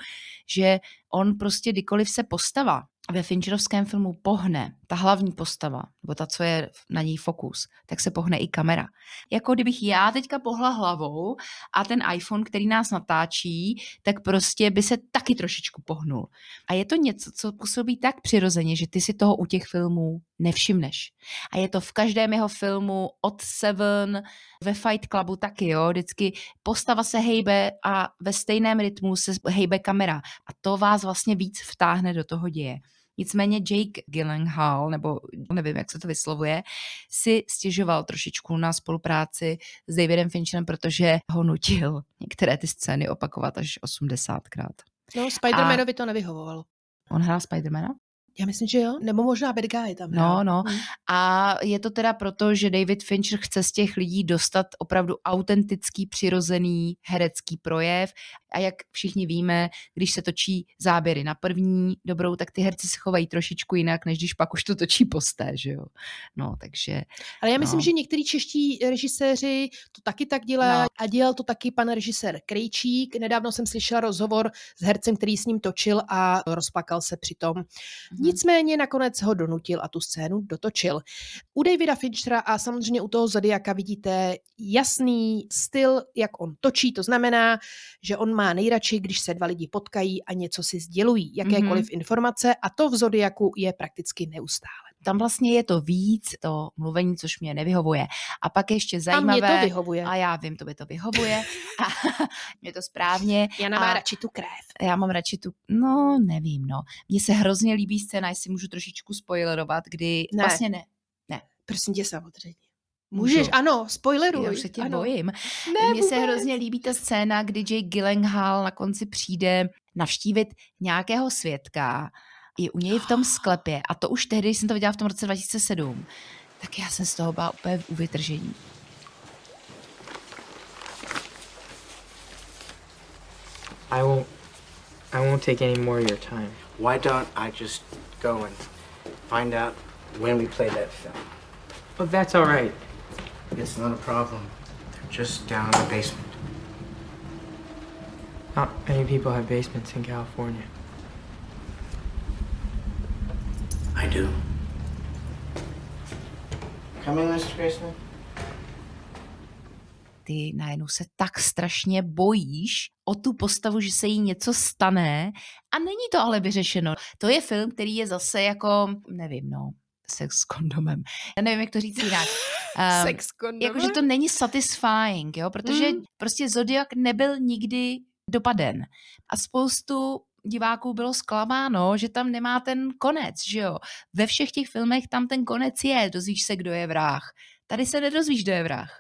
že on prostě kdykoliv se postava ve Fincherovském filmu pohne ta hlavní postava, nebo ta, co je na ní fokus, tak se pohne i kamera. Jako kdybych já teďka pohla hlavou a ten iPhone, který nás natáčí, tak prostě by se taky trošičku pohnul. A je to něco, co působí tak přirozeně, že ty si toho u těch filmů nevšimneš. A je to v každém jeho filmu od Seven, ve Fight Clubu taky, jo, vždycky postava se hejbe a ve stejném rytmu se hejbe kamera. A to vás vlastně víc vtáhne do toho děje. Nicméně Jake Gyllenhaal, nebo nevím, jak se to vyslovuje, si stěžoval trošičku na spolupráci s Davidem Fincherem, protože ho nutil některé ty scény opakovat až 80krát. No, Spider-Manovi to nevyhovovalo. On hrál Spidermana? Já myslím, že jo. Nebo možná bad guy tam. No, no. Hmm. A je to teda proto, že David Fincher chce z těch lidí dostat opravdu autentický, přirozený herecký projev. A jak všichni víme, když se točí záběry na první dobrou, tak ty herci se chovají trošičku jinak, než když pak už to točí posté, že jo. No, takže... Ale já myslím, no. že některý čeští režiséři to taky tak dělají no. a dělal to taky pan režisér Krejčík. Nedávno jsem slyšela rozhovor s hercem, který s ním točil a rozplakal se přitom. Hmm. Nicméně nakonec ho donutil a tu scénu dotočil. U Davida Finchera a samozřejmě u toho Zodiaka vidíte jasný styl, jak on točí. To znamená, že on má nejradši, když se dva lidi potkají a něco si sdělují, jakékoliv mm-hmm. informace a to v Zodiaku je prakticky neustále. Tam vlastně je to víc, to mluvení, což mě nevyhovuje. A pak ještě zajímavé. A mě to vyhovuje. A já vím, to by to vyhovuje. [LAUGHS] [LAUGHS] a je to správně. Já mám radši tu krev. Já mám radši tu, no nevím, no. Mně se hrozně líbí scéna, jestli můžu trošičku spoilerovat, kdy ne. vlastně ne. Ne. Prosím tě, samozřejmě. Můžeš, Můžu. ano, spoileruj. Já už se tě ano. bojím. Ne, Mně se hrozně líbí ta scéna, kdy Jake Gyllenhaal na konci přijde navštívit nějakého svědka, je u něj v tom [GASPS] sklepě a to už tehdy jsem to viděla v tom roce 2007, tak já jsem z toho byla úplně u vytržení. I won't I won't take any more of your time. Why don't I just go and find out when we play that film? But that's all right. It's not a problem. They're just down in the basement. Not many people have basements in California. I do. Coming, Mr. Graceman? Ty najednou se tak strašně bojíš o tu postavu, že se jí něco stane a není to ale vyřešeno. To je film, který je zase jako, nevím, no, sex s kondomem. Já nevím, jak to říct jinak. Um, [LAUGHS] sex s kondomem? Jakože to není satisfying, jo, protože mm. prostě Zodiak nebyl nikdy dopaden. A spoustu diváků bylo zklamáno, že tam nemá ten konec, že jo. Ve všech těch filmech tam ten konec je, dozvíš se, kdo je vrah. Tady se nedozvíš, kdo je vrah.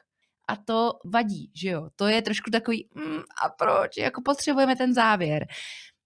A to vadí, že jo. To je trošku takový, mm, a proč, jako potřebujeme ten závěr.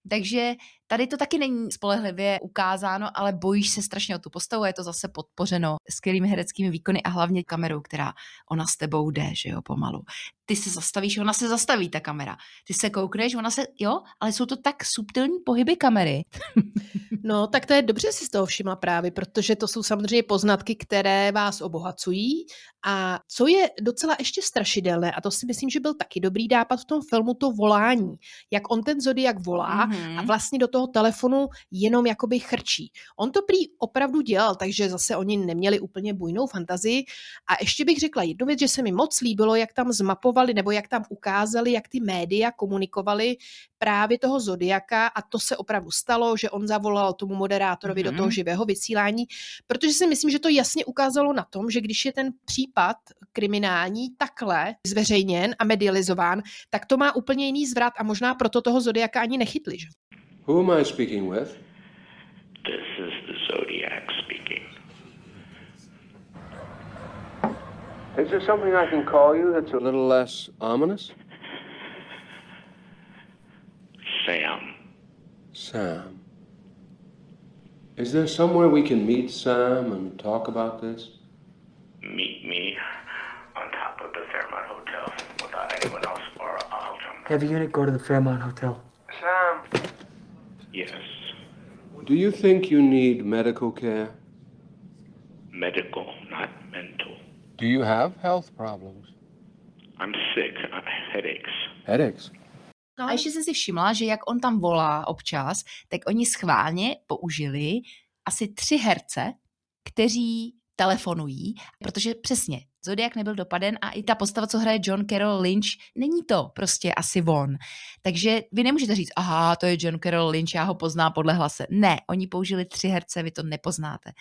Takže tady to taky není spolehlivě ukázáno, ale bojíš se strašně o tu postavu je to zase podpořeno skvělými hereckými výkony a hlavně kamerou, která ona s tebou jde, že jo, pomalu. Ty se zastavíš, ona se zastaví, ta kamera. Ty se koukneš, ona se, jo, ale jsou to tak subtilní pohyby kamery. [LAUGHS] no, tak to je dobře si z toho všimla právě, protože to jsou samozřejmě poznatky, které vás obohacují a co je docela ještě strašidelné, a to si myslím, že byl taky dobrý nápad v tom filmu, to volání. Jak on ten Zodiak volá mm-hmm. a vlastně do toho telefonu jenom jakoby chrčí. On to prý opravdu dělal, takže zase oni neměli úplně bujnou fantazii. A ještě bych řekla jednu věc, že se mi moc líbilo, jak tam zmapovali nebo jak tam ukázali, jak ty média komunikovali právě toho Zodiaka a to se opravdu stalo, že on zavolal tomu moderátorovi mm-hmm. do toho mhm. živého vysílání, protože si myslím, že to jasně ukázalo na tom, že když je ten případ kriminální takhle zveřejněn a medializován, tak to má úplně jiný zvrat a možná proto toho Zodiaka ani nechytli. Že? Who am I speaking with? This is the Zodiac speaking. Is there something I can call you that's a little less ominous? Sam. Sam. Is there somewhere we can meet Sam and talk about this? Meet me on top of the Fairmont Hotel without uh, anyone else or I'll jump. Have a unit go to the Fairmont Hotel. Sam. Yes. Do you think you need medical care? Medical, not mental. Do you have health problems? I'm sick. I headaches. Headaches? No. A ještě jsem si všimla, že jak on tam volá občas, tak oni schválně použili asi tři herce, kteří telefonují, protože přesně Zodiak nebyl dopaden a i ta postava, co hraje John Carroll Lynch, není to prostě asi on. Takže vy nemůžete říct, aha, to je John Carroll Lynch, já ho poznám podle hlase. Ne, oni použili tři herce, vy to nepoznáte.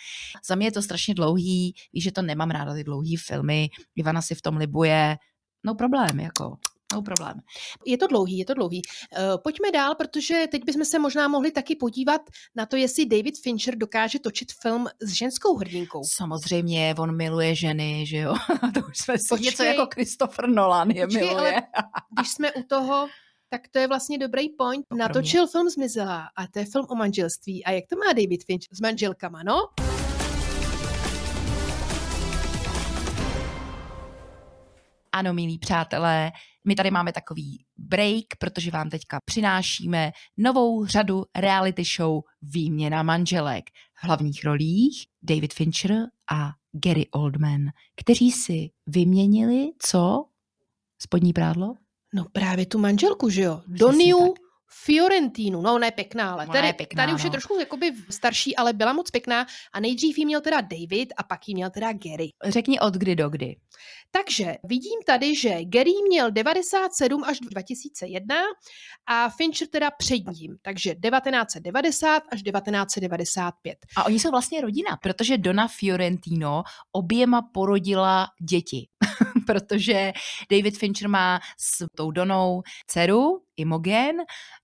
Za mě je to strašně dlouhý, víš, že to nemám ráda ty dlouhý filmy, Ivana si v tom libuje, no problém, jako. No problém. Je to dlouhý, je to dlouhý. Uh, pojďme dál, protože teď bychom se možná mohli taky podívat na to, jestli David Fincher dokáže točit film s ženskou hrdinkou. Samozřejmě, on miluje ženy, že jo? [LAUGHS] to už jsme si něco jako Christopher Nolan je počkej, miluje. Ale [LAUGHS] když jsme u toho, tak to je vlastně dobrý point. Natočil film Zmizela a to je film o manželství. A jak to má David Finch s manželkama, no? Ano, milí přátelé, my tady máme takový break, protože vám teďka přinášíme novou řadu reality show Výměna manželek. V hlavních rolích David Fincher a Gary Oldman, kteří si vyměnili co? Spodní prádlo? No právě tu manželku, že jo? Doniu Fiorentinu, no ona je pěkná, ale tady, je pěkná, tady už je no. trošku jakoby starší, ale byla moc pěkná a nejdřív jí měl teda David a pak jí měl teda Gary. Řekni od kdy do kdy. Takže vidím tady, že Gary měl 97 až 2001 a Fincher teda před ním, takže 1990 až 1995. A oni jsou vlastně rodina, protože Dona Fiorentino oběma porodila děti. [LAUGHS] protože David Fincher má s tou Donou dceru, Imogen,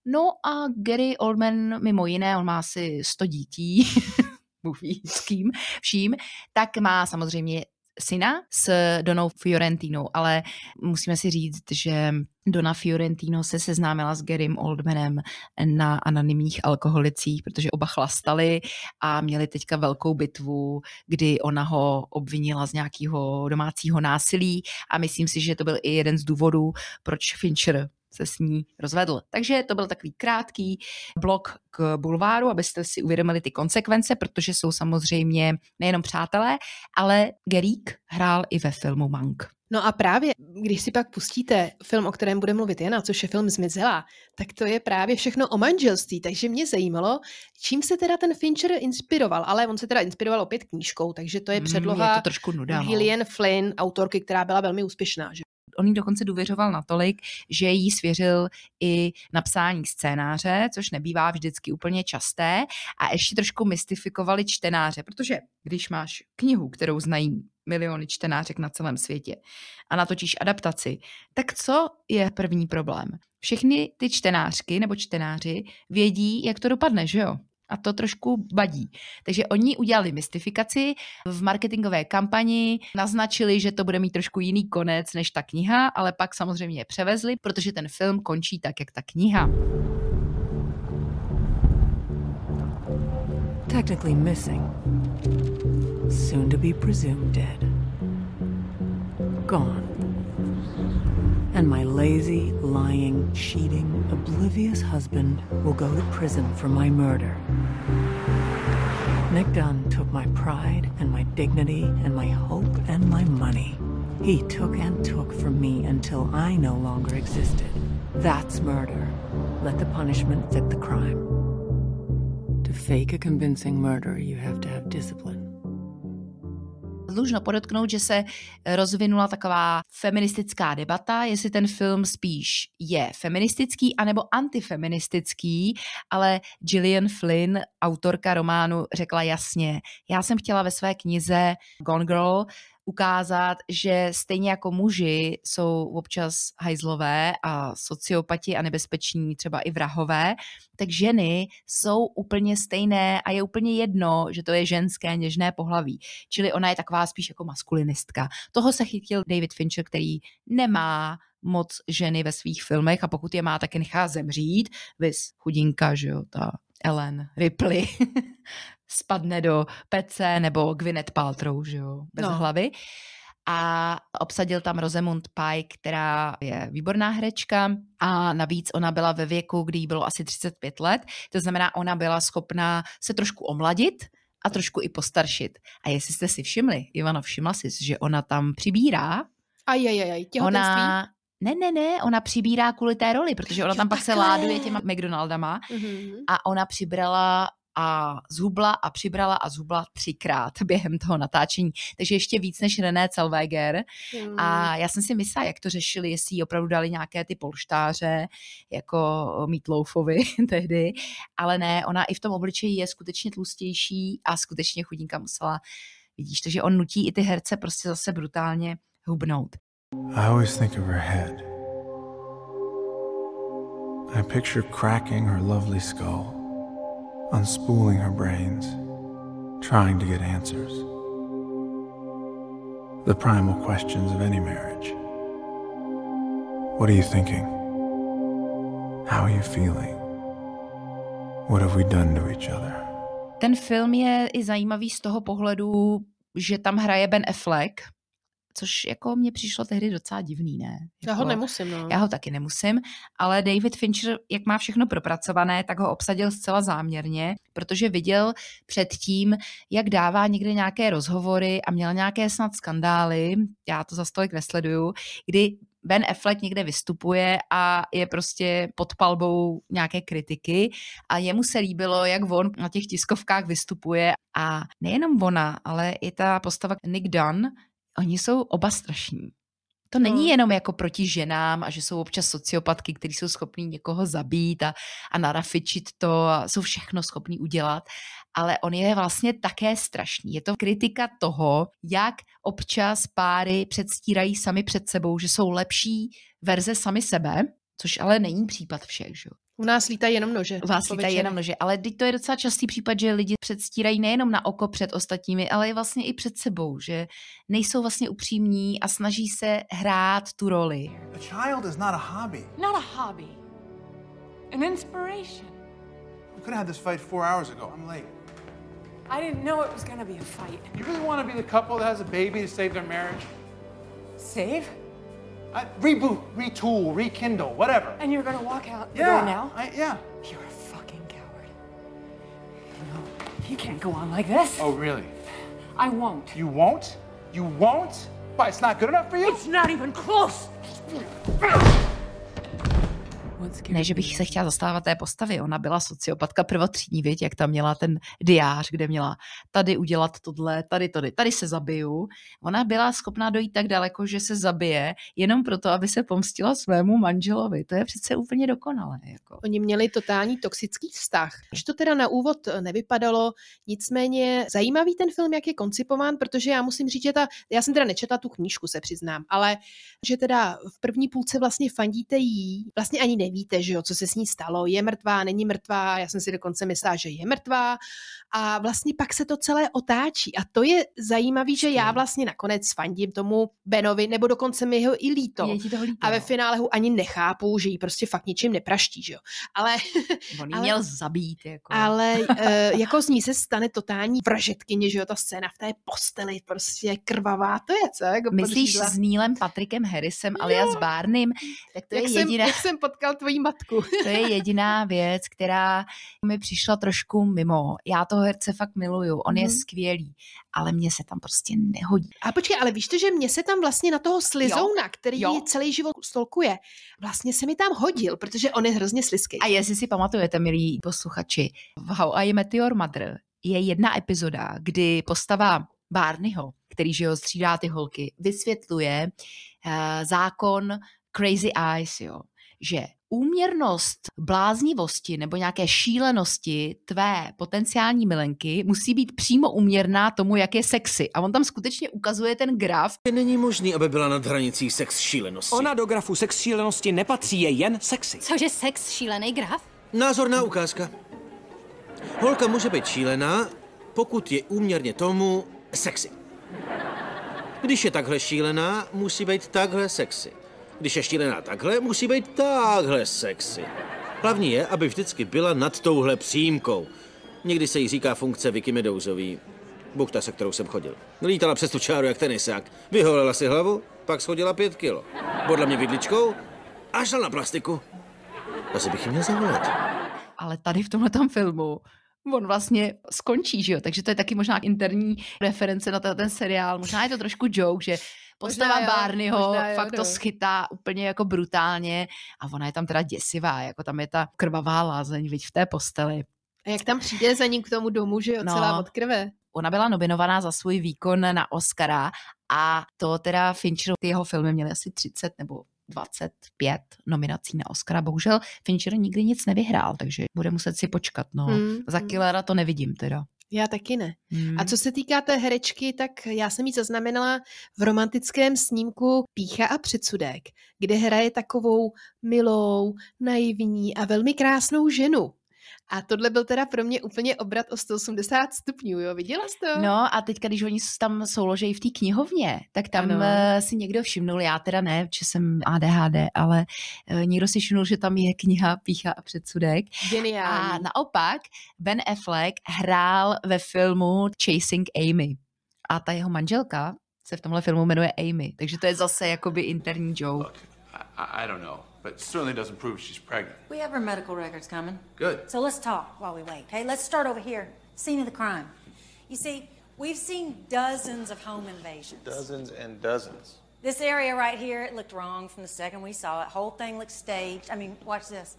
no a Gary Oldman mimo jiné, on má asi 100 dítí, [LAUGHS] Bůh ví s kým, vším, tak má samozřejmě syna s Donou Fiorentinou, ale musíme si říct, že Dona Fiorentino se seznámila s Garym Oldmanem na anonymních alkoholicích, protože oba chlastali a měli teďka velkou bitvu, kdy ona ho obvinila z nějakého domácího násilí. A myslím si, že to byl i jeden z důvodů, proč Fincher se s ní rozvedl. Takže to byl takový krátký blok k bulváru, abyste si uvědomili ty konsekvence, protože jsou samozřejmě nejenom přátelé, ale Gerík hrál i ve filmu Mank. No a právě, když si pak pustíte film, o kterém bude mluvit Jana, což je film Zmizela, tak to je právě všechno o manželství, takže mě zajímalo, čím se teda ten Fincher inspiroval, ale on se teda inspiroval opět knížkou, takže to je předloha Mm, je to trošku nuda, no. Gillian Flynn, autorky, která byla velmi úspěšná. Že? On jí dokonce důvěřoval natolik, že jí svěřil i napsání scénáře, což nebývá vždycky úplně časté, a ještě trošku mystifikovali čtenáře, protože když máš knihu, kterou znají miliony čtenářek na celém světě a natočíš adaptaci, tak co je první problém? Všechny ty čtenářky nebo čtenáři vědí, jak to dopadne, že jo? A to trošku badí. Takže oni udělali mystifikaci v marketingové kampani, naznačili, že to bude mít trošku jiný konec než ta kniha, ale pak samozřejmě je převezli, protože ten film končí tak, jak ta kniha. Technically missing. Soon to be presumed dead. Gone. And my lazy, lying, cheating, oblivious husband will go to prison for my murder. Nick Dunn took my pride and my dignity and my hope and my money. He took and took from me until I no longer existed. That's murder. Let the punishment fit the crime. To fake a convincing murder, you have to have discipline. Dlužno podotknout, že se rozvinula taková feministická debata, jestli ten film spíš je feministický anebo antifeministický, ale Gillian Flynn, autorka románu, řekla jasně, já jsem chtěla ve své knize Gone Girl ukázat, že stejně jako muži jsou občas hajzlové a sociopati a nebezpeční, třeba i vrahové, tak ženy jsou úplně stejné a je úplně jedno, že to je ženské něžné pohlaví. Čili ona je taková spíš jako maskulinistka. Toho se chytil David Fincher, který nemá moc ženy ve svých filmech a pokud je má, tak je nechá zemřít. Vys chudinka, že jo, ta Ellen Ripley [LAUGHS] spadne do pece nebo Gwyneth Paltrow, že jo, bez No. hlavy. A obsadil tam Rosamund Pike, která je výborná herečka a navíc ona byla ve věku, kdy jí bylo asi 35 let, to znamená, ona byla schopná se trošku omladit a trošku i postaršit. A jestli jste si všimli, Ivano, všimla jsi, že ona tam přibírá, Ajajajaj, těhotenství. ona ne, ne, ne, ona přibírá kvůli té roli, protože ona tam pak se láduje těma McDonaldama Mhm. a ona přibrala a zhubla a přibrala a zhubla třikrát [LAUGHS] během toho natáčení. Takže ještě víc než René Zellweger. Hmm. A já jsem si myslela, jak to řešili, jestli jí opravdu dali nějaké ty polštáře, jako Meatloafovi [LAUGHS] tehdy, ale ne, ona i v tom obličeji je skutečně tlustější a skutečně chudinka musela, vidíš, takže on nutí i ty herce prostě zase brutálně hubnout. I always think of her head. I picture cracking her lovely skull, unspooling her brains, trying to get answers. The primal questions of any marriage. What are you thinking? How are you feeling? What have we done to each other? Ten film je i zajímavý z toho pohledu, že tam hraje Ben Affleck, což jako mně přišlo tehdy docela divný, ne? Já jako, ho nemusím, no. Já ho taky nemusím, ale David Fincher, jak má všechno propracované, tak ho obsadil zcela záměrně, protože viděl předtím, jak dává někde nějaké rozhovory a měl nějaké snad skandály, já to za stolik nesleduju, kdy Ben Affleck někde vystupuje a je prostě pod palbou nějaké kritiky a jemu se líbilo, jak on na těch tiskovkách vystupuje a nejenom ona, ale i ta postava Nick Dunn, oni jsou oba strašní. To není No. jenom jako proti ženám a že jsou občas sociopatky, kteří jsou schopní někoho zabít a, a narafičit to a jsou všechno schopní udělat, ale on je vlastně také strašný. Je to kritika toho, jak občas páry předstírají sami před sebou, že jsou lepší verze sami sebe, což ale není případ všech, že? U nás lítají jenom nože. U vás lítají jenom nože, ale teď to je docela častý případ, že lidi předstírají nejenom na oko před ostatními, ale i vlastně i před sebou, že nejsou vlastně upřímní a snaží se hrát tu roli. A child is not a hobby. Not a hobby. An inspiration. We could have had this fight four hours ago. I'm late. I didn't know it was gonna be a fight. You really want to be the couple that has a baby to save their marriage? Save? I, reboot, retool, rekindle, whatever. And you're gonna walk out the Yeah, door now? I, yeah. You're a fucking coward. No, you can't go on like this. Oh, really? I won't. You won't? You won't? Why, it's not good enough for you? It's not even close. Ne, že bych se chtěla zastávat té postavy. Ona byla sociopatka prvotřídní, věď, jak tam měla ten diář, kde měla tady udělat tohle, tady, tady, tady se zabiju. Ona byla schopná dojít tak daleko, že se zabije jenom proto, aby se pomstila svému manželovi. To je přece úplně dokonalé. Jako. Oni měli totální toxický vztah. Že to teda na úvod eh, nevypadalo, nicméně zajímavý ten film, jak je koncipován, protože já musím říct, že ta, já jsem teda nečetla tu knížku, se přiznám, ale že teda v první půlce vlastně fandíte jí, vlastně ani nevíte, že jo, co se s ní stalo, je mrtvá, není mrtvá, já jsem si dokonce myslela, že je mrtvá a vlastně pak se to celé otáčí a to je zajímavý, že já vlastně nakonec fandím tomu Benovi, nebo dokonce mi ho i líto. Líto, a ve no. finále ho ani nechápu, že jí prostě fakt ničím nepraští, že jo. Ale, [LAUGHS] On ale- měl zabít. Jako. ale [LAUGHS] eh, jako z ní se stane totální vražetkyně, že jo, ta scéna v té posteli, prostě krvavá, to je co? Jako Myslíš podřízla. s Nílem Patrikem Harrisem alias Barnym? Tak to jak, je jsem, jediná... jak jsem potkal tvoji matku. To je jediná věc, která mi přišla trošku mimo. Já toho herce fakt miluju, on je Mhm. skvělý, ale mně se tam prostě nehodí. A počkej, ale víš to, že mě se tam vlastně na toho slizouna, který jo. celý život stolkuje, vlastně se mi tam hodil, protože on je hrozně slizký. A jestli si pamatujete, milí posluchači, v How I Met Your Mother je jedna epizoda, kdy postava Barneyho, který že jo, střídá ty holky, vysvětluje uh, zákon Crazy Eyes, jo, že úměrnost bláznivosti nebo nějaké šílenosti tvé potenciální milenky musí být přímo úměrná tomu, jak je sexy. A on tam skutečně ukazuje ten graf. Není možný, aby byla nad hranicí sex šílenosti. Ona do grafu sex šílenosti nepatří, je jen sexy. Cože sex šílený graf? Názorná ukázka. Holka může být šílená, pokud je úměrně tomu sexy. Když je takhle šílená, musí být takhle sexy. Když je šílená takhle, musí být takhle sexy. Hlavní je, aby vždycky byla nad touhle přímkou. Někdy se jí říká funkce Vicky Medouzový. Buchta, se kterou jsem chodil. Lítala přes tu čáru jak tenisák. Vyholila si hlavu, pak schodila pět kilo. Podle mě vidličkou a šla na plastiku. Asi bych ji měl zavolat. ale tady v tomhle filmu on vlastně skončí, že jo? Takže to je taky možná interní reference na ten seriál. Možná je to trošku joke, že postava Možná jo, Barneyho možná jo, fakt to no. schytá úplně jako brutálně a ona je tam teda děsivá, jako tam je ta krvavá lázeň, viď, v té posteli. A jak tam přijde za ním k tomu domu, že jo, No. celá od krve. Ona byla nominovaná za svůj výkon na Oscara a to teda Fincher, ty jeho filmy měly asi 30 nebo 25 nominací na Oscara. Bohužel Fincher nikdy nic nevyhrál, takže bude muset si počkat. No. Hmm, Za hmm. Killera to nevidím teda. Já taky ne. Hmm. A co se týká té herečky, tak já jsem ji zaznamenala v romantickém snímku Pícha a předsudek, kde hraje takovou milou, naivní a velmi krásnou ženu. A tohle byl teda pro mě úplně obrat o 180 stupňů, jo? Viděla jsi to? No a teďka, když oni tam souložejí v té knihovně, tak tam ano. si někdo všimnul, já teda ne, že jsem ADHD, ale někdo si všimnul, že tam je kniha Pícha a předsudek. Geniální. A naopak Ben Affleck hrál ve filmu Chasing Amy. A ta jeho manželka se v tomhle filmu jmenuje Amy. Takže to je zase jakoby interní joke. Look, I, I don't know, but certainly doesn't prove she's pregnant. We have her medical records coming. Good. So let's talk while we wait, okay? Let's start over here. Scene of the crime. You see, we've seen dozens of home invasions. Dozens and dozens. This area right here, it looked wrong from the second we saw it. Whole thing looked staged. I mean, watch this.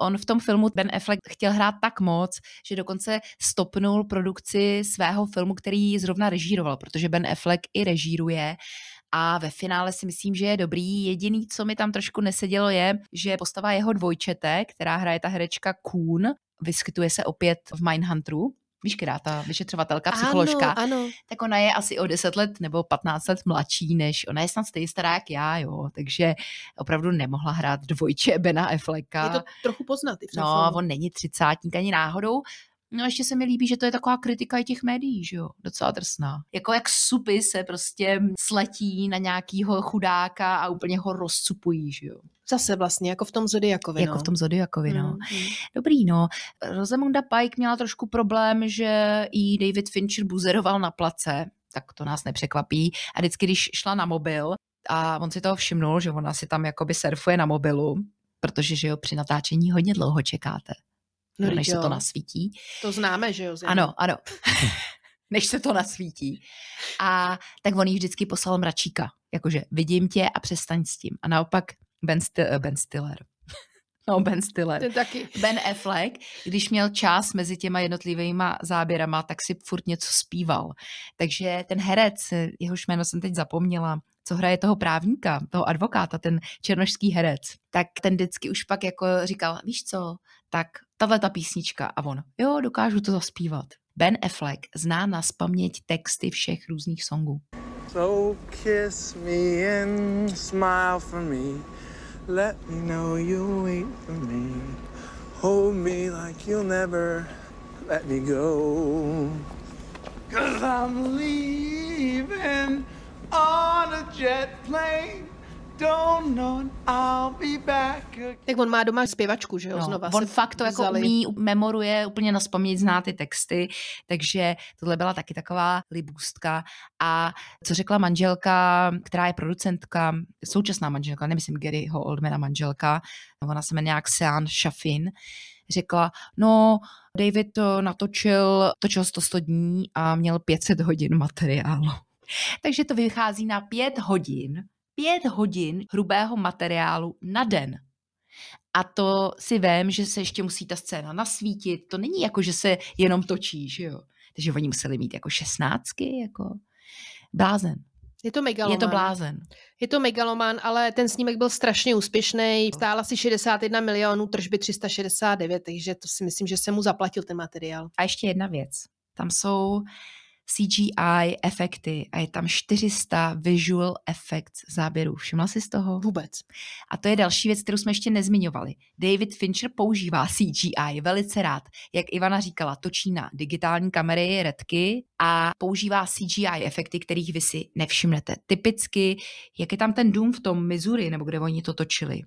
on v tom filmu Ben Affleck chtěl hrát tak moc, že dokonce stopnul produkci svého filmu, který zrovna režíroval, protože Ben Affleck i režíruje a ve finále si myslím, že je dobrý. Jediný, co mi tam trošku nesedělo, je, že postava jeho dvojčete, která hraje ta herečka Kuhn, vyskytuje se opět v Mindhunteru, víš, která ta vyšetřovatelka, psycholožka, ano, ano. tak ona je asi o 10 let nebo 15 let mladší než, ona je snad stejně stará jak já, jo, takže opravdu nemohla hrát dvojče Bena Afflecka. Je to trochu poznat No, filmu. on není třicátník ani náhodou, No ještě se mi líbí, že to je taková kritika i těch médií, že jo, docela drsná. Jako jak supy se prostě sletí na nějakýho chudáka a úplně ho rozcupují, že jo. Zase vlastně, jako v tom Zodiakovi, Jako no. v tom Zodiakovi, no. Mm, mm. Dobrý, no. Rosamunda Pike měla trošku problém, že jí David Fincher buzeroval na place, tak to nás nepřekvapí. A vždycky, když šla na mobil a on si toho všimnul, že ona si tam jakoby surfuje na mobilu, protože, že jo, při natáčení hodně dlouho čekáte. No, než vždyť se to jo. nasvítí. To známe, že jo? Ano, ano. [LAUGHS] [LAUGHS] než se to nasvítí. A tak on jí vždycky poslal mračíka. Jakože vidím tě a přestaň s tím. A naopak Ben, Sti- Ben Stiller. [LAUGHS] No, Ben Stiller. Ten taky. Ben Affleck, když měl čas mezi těma jednotlivýma záběrama, tak si furt něco zpíval. Takže ten herec, jehož jméno jsem teď zapomněla, co hraje toho právníka, toho advokáta, ten černošský herec, tak ten vždycky už pak jako říkal, víš co, tak tahle ta písnička a on, jo, dokážu to zaspívat. Ben Affleck zná na spaměť texty všech různých songů. So kiss me and smile for me. Let me know you wait for me. Hold me like you'll never let me go. Cause I'm leaving on a jet plane. Tak on má doma zpěvačku, že jo? No, Znova on se fakt to jako vzali. umí, memoruje, úplně na spaměť zná ty texty, takže tohle byla taky taková libůstka. A co řekla manželka, která je producentka, současná manželka, nemyslím Garyho Oldmana manželka, ona se jmenuje nějak Sean Shafin, řekla, no, David to natočil, točil to 100 dní a měl 500 hodin materiálu. [LAUGHS] Takže to vychází na 5 hodin, 5 hodin hrubého materiálu na den. A to si vím, že se ještě musí ta scéna nasvítit. To není jako, že se jenom točí, že jo. Takže oni museli mít jako šestnáctky, jako blázen. Je to megaloman. Je to blázen. Je to megaloman, ale ten snímek byl strašně úspěšný. Stál asi 61 milionů, tržby 369, takže to si myslím, že se mu zaplatil ten materiál. A ještě jedna věc. Tam jsou CGI efekty a je tam 400 visual effects záběrů. Všimla jsi z toho? Vůbec. A to je další věc, kterou jsme ještě nezmiňovali. David Fincher používá CGI velice rád. Jak Ivana říkala, točí na digitální kamery, redky a používá CGI efekty, kterých vy si nevšimnete. Typicky, jak je tam ten dům v tom Missouri, nebo kde oni to točili,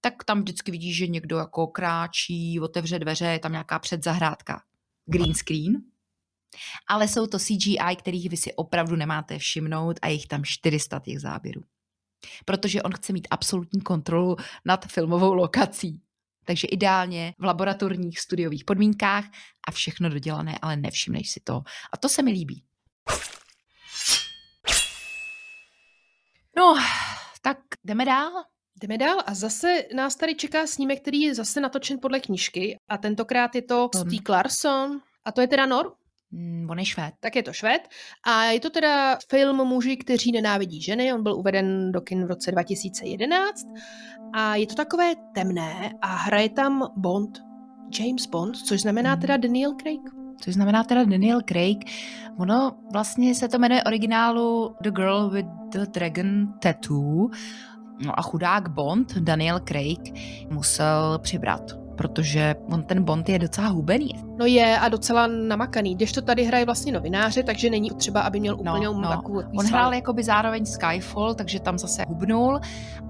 tak tam vždycky vidíš, že někdo jako kráčí, otevře dveře, je tam nějaká předzahrádka. Green screen, ale jsou to CGI, kterých vy si opravdu nemáte všimnout a je jich tam 400 těch záběrů. Protože on chce mít absolutní kontrolu nad filmovou lokací. Takže ideálně v laboratorních studiových podmínkách a všechno dodělané, ale nevšimneš si to. A to se mi líbí. No, tak jdeme dál. Jdeme dál a zase nás tady čeká snímek, který je zase natočen podle knížky a tentokrát je to Stieg Larsson a to je teda Nor. Mm, on je švéd. Tak je to švéd. A je to teda film Muži, kteří nenávidí ženy. On byl uveden do kin v roce 2011. A je to takové temné a hraje tam Bond, James Bond, což znamená teda Daniel Craig. Což znamená teda Daniel Craig. Ono vlastně se to jmenuje originálu The Girl with the Dragon Tattoo. No a chudák Bond, Daniel Craig, musel přibrat, protože on ten Bond je docela hubený. No je a docela namakaný, když to tady hraje vlastně novináře, takže není třeba, aby měl úplně no, no. takovou On hrál jakoby zároveň Skyfall, takže tam zase hubnul.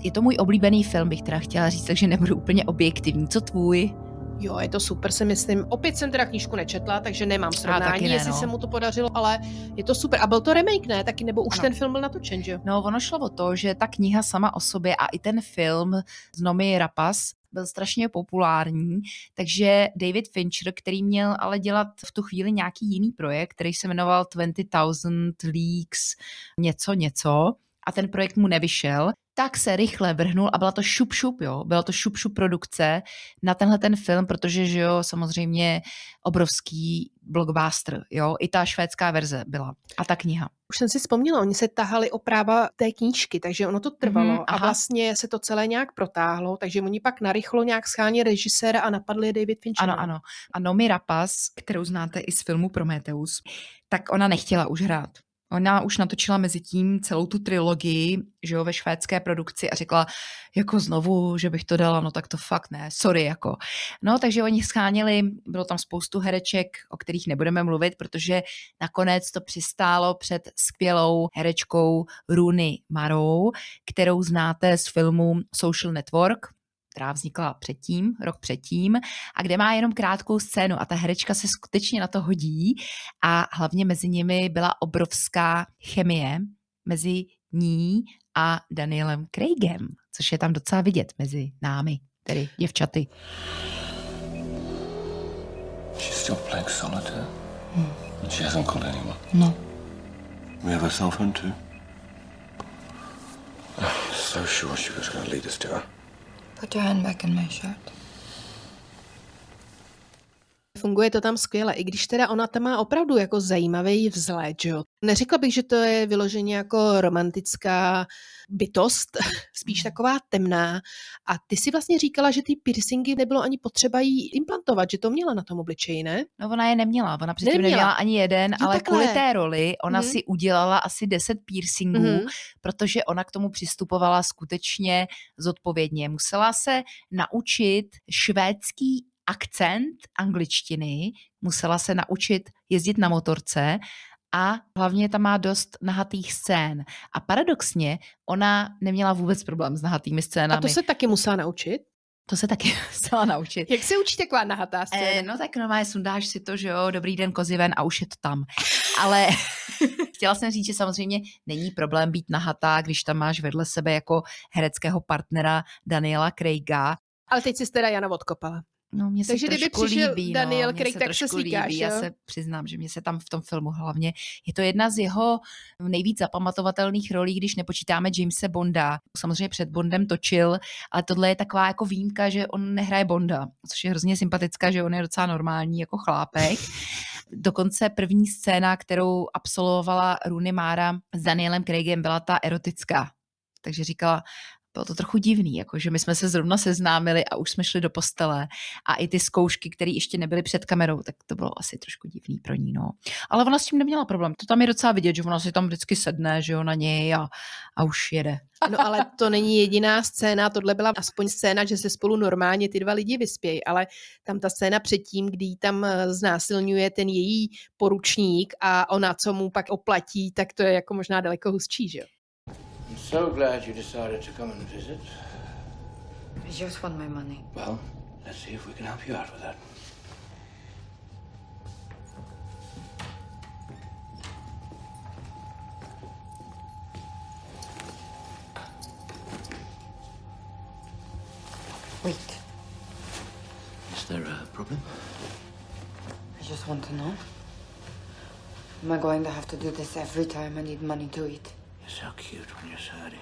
Je to můj oblíbený film, bych teda chtěla říct, takže nebudu úplně objektivní. Co tvůj? Jo, je to super, si myslím. Opět jsem teda knížku nečetla, takže nemám srovnání, ne, jestli no. se mu to podařilo, ale je to super. A byl to remake, ne? Taky, nebo už ano. ten film byl natočen, že jo? No, ono šlo o to, že ta kniha sama o sobě a i ten film z Nomi Rapas byl strašně populární, takže David Fincher, který měl ale dělat v tu chvíli nějaký jiný projekt, který se jmenoval 20,000 Leaks, něco, něco, a ten projekt mu nevyšel, tak se rychle vrhnul a byla to šup šup, jo, byla to šup šup produkce na tenhle ten film, protože, že jo, samozřejmě obrovský blockbuster, jo, i ta švédská verze byla a ta kniha. Už jsem si vzpomněla, oni se tahali o práva té knížky, takže ono to trvalo Mhm, a vlastně se to celé nějak protáhlo, takže oni pak narychlo nějak schání režiséra a napadli David Fincher. Ano, ano. A Nomi Rapas, kterou znáte i z filmu Prometheus, tak ona nechtěla už hrát. Ona už natočila mezi tím celou tu trilogii, že jo, ve švédské produkci a řekla, jako znovu, že bych to dala, no tak to fakt ne, sorry, jako. No, takže oni scháněli, bylo tam spoustu hereček, o kterých nebudeme mluvit, protože nakonec to přistálo před skvělou herečkou Rooney Marou, kterou znáte z filmu Social Network, která vznikla předtím, rok předtím, a kde má jenom krátkou scénu a ta herečka se skutečně na to hodí a hlavně mezi nimi byla obrovská chemie mezi ní a Danielem Craigem, což je tam docela vidět mezi námi, tedy děvčaty. She's still playing solitaire? She hasn't called anyone. No. We have a cell phone too. [SIGHS] So sure she was going to lead us to her. Put your hand back in my shirt. Funguje to tam skvěle, i když teda ona tam má opravdu jako zajímavý vzhled, že jo. Neřekla bych, že to je vyloženě jako romantická bytost, [LAUGHS] spíš taková temná. A ty si vlastně říkala, že ty piercingy nebylo ani potřeba jí implantovat, že to měla na tom obličeji, ne? No ona je neměla, ona předtím Neměla. neměla, ani jeden, Jo, ale takhle. kvůli té roli ona Mhm. si udělala asi 10 piercingů, Mhm. protože ona k tomu přistupovala skutečně zodpovědně. Musela se naučit švédský akcent angličtiny, musela se naučit jezdit na motorce a hlavně tam má dost nahatých scén. A paradoxně, ona neměla vůbec problém s nahatými scénami. A to se taky musela naučit. to se taky [LAUGHS] musela naučit. Jak se učí taková nahatá scéna? Eh, no tak normálně sundáš si to, že jo, dobrý den kozy ven a už je to tam. Ale [LAUGHS] chtěla jsem říct, že samozřejmě není problém být nahatá, když tam máš vedle sebe jako hereckého partnera Daniela Craiga. Ale teď si teda Jana odkopala. No, mě se Takže kdyby přišel líbí, Daniel no, Craig, tak se svíkáš, líbí. Já se přiznám, že mě se tam v tom filmu hlavně, je to jedna z jeho nejvíc zapamatovatelných rolí, když nepočítáme Jamese Bonda. Samozřejmě před Bondem točil, ale tohle je taková jako výjimka, že on nehraje Bonda, což je hrozně sympatická, že on je docela normální jako chlápek. [LAUGHS] Dokonce první scéna, kterou absolvovala Rooney Mara s Danielem Craigem, byla ta erotická. Takže říkala, bylo to trochu divný, jako že my jsme se zrovna seznámili a už jsme šli do postele a i ty zkoušky, které ještě nebyly před kamerou, tak to bylo asi trošku divný pro ní, no. Ale ona s tím neměla problém. To tam je docela vidět, že ona si tam vždycky sedne, že jo, na něj a, a už jede. No ale to není jediná scéna, tohle byla aspoň scéna, že se spolu normálně ty dva lidi vyspějí, ale tam ta scéna předtím, kdy tam eh, znásilňuje ten její poručník a ona, co mu pak oplatí, tak to je jako možná daleko hustší, že jo? So glad you decided to come and visit. I just want my money. Well, let's see if we can help you out with that. Wait, Is there a problem? I just want to know. Am I going to have to do this every time I need money to eat? You're so cute when you're sorry.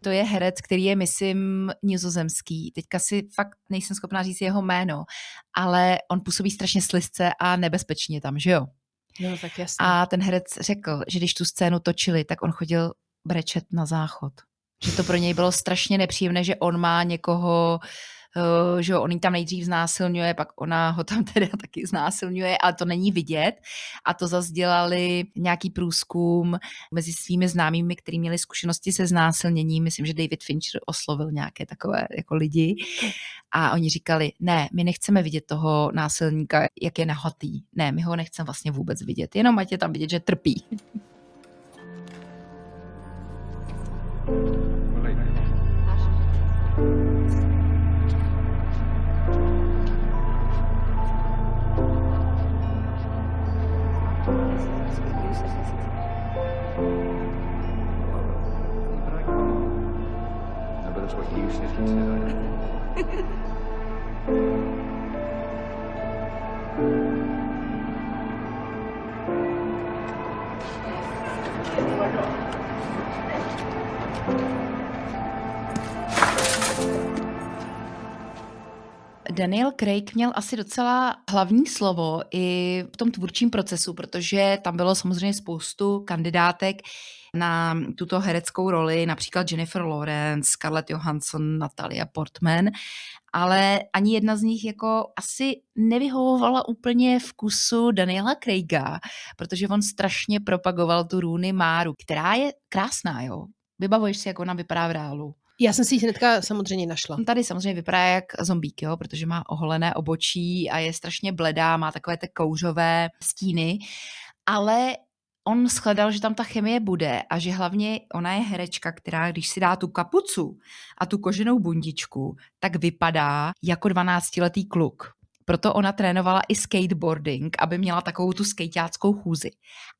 To je herec, který je, myslím, nizozemský. Teďka si fakt nejsem schopná říct jeho jméno, ale on působí strašně slizce a nebezpečně tam, že jo? No, tak jasně. A ten herec řekl, že když tu scénu točili, tak on chodil brečet na záchod. Že to pro něj bylo strašně nepříjemné, že on má někoho uh, že on ji tam nejdřív znásilňuje, pak ona ho tam [LAUGHS] teda taky znásilňuje, ale to není vidět. A to zase dělali nějaký průzkum mezi svými známými, kteří měli zkušenosti se znásilněním. Myslím, že David Fincher oslovil nějaké takové jako lidi. A oni říkali, ne, my nechceme vidět toho násilníka, jak je nahotý. Ne, my ho nechceme vlastně vůbec vidět. Jenom ať je tam vidět, že trpí. That's what you said Daniel Craig měl asi docela hlavní slovo i v tom tvůrčím procesu, protože tam bylo samozřejmě spoustu kandidátek na tuto hereckou roli, například Jennifer Lawrence, Scarlett Johansson, Natalia Portman, ale ani jedna z nich jako asi nevyhovovala úplně vkusu Daniela Craiga, protože on strašně propagoval tu Rooney Máru, která je krásná, jo. Vybavuješ si, jak ona vypadá v reálu? Já jsem si ji hnedka samozřejmě našla. On tady samozřejmě vypadá jak zombík, jo, protože má oholené obočí a je strašně bledá, má takové ty kouřové stíny, ale on shledal, že tam ta chemie bude a že hlavně ona je herečka, která když si dá tu kapucu a tu koženou bundičku, tak vypadá jako 12-letý kluk. Proto ona trénovala i skateboarding, aby měla takovou tu skejťáckou chůzi.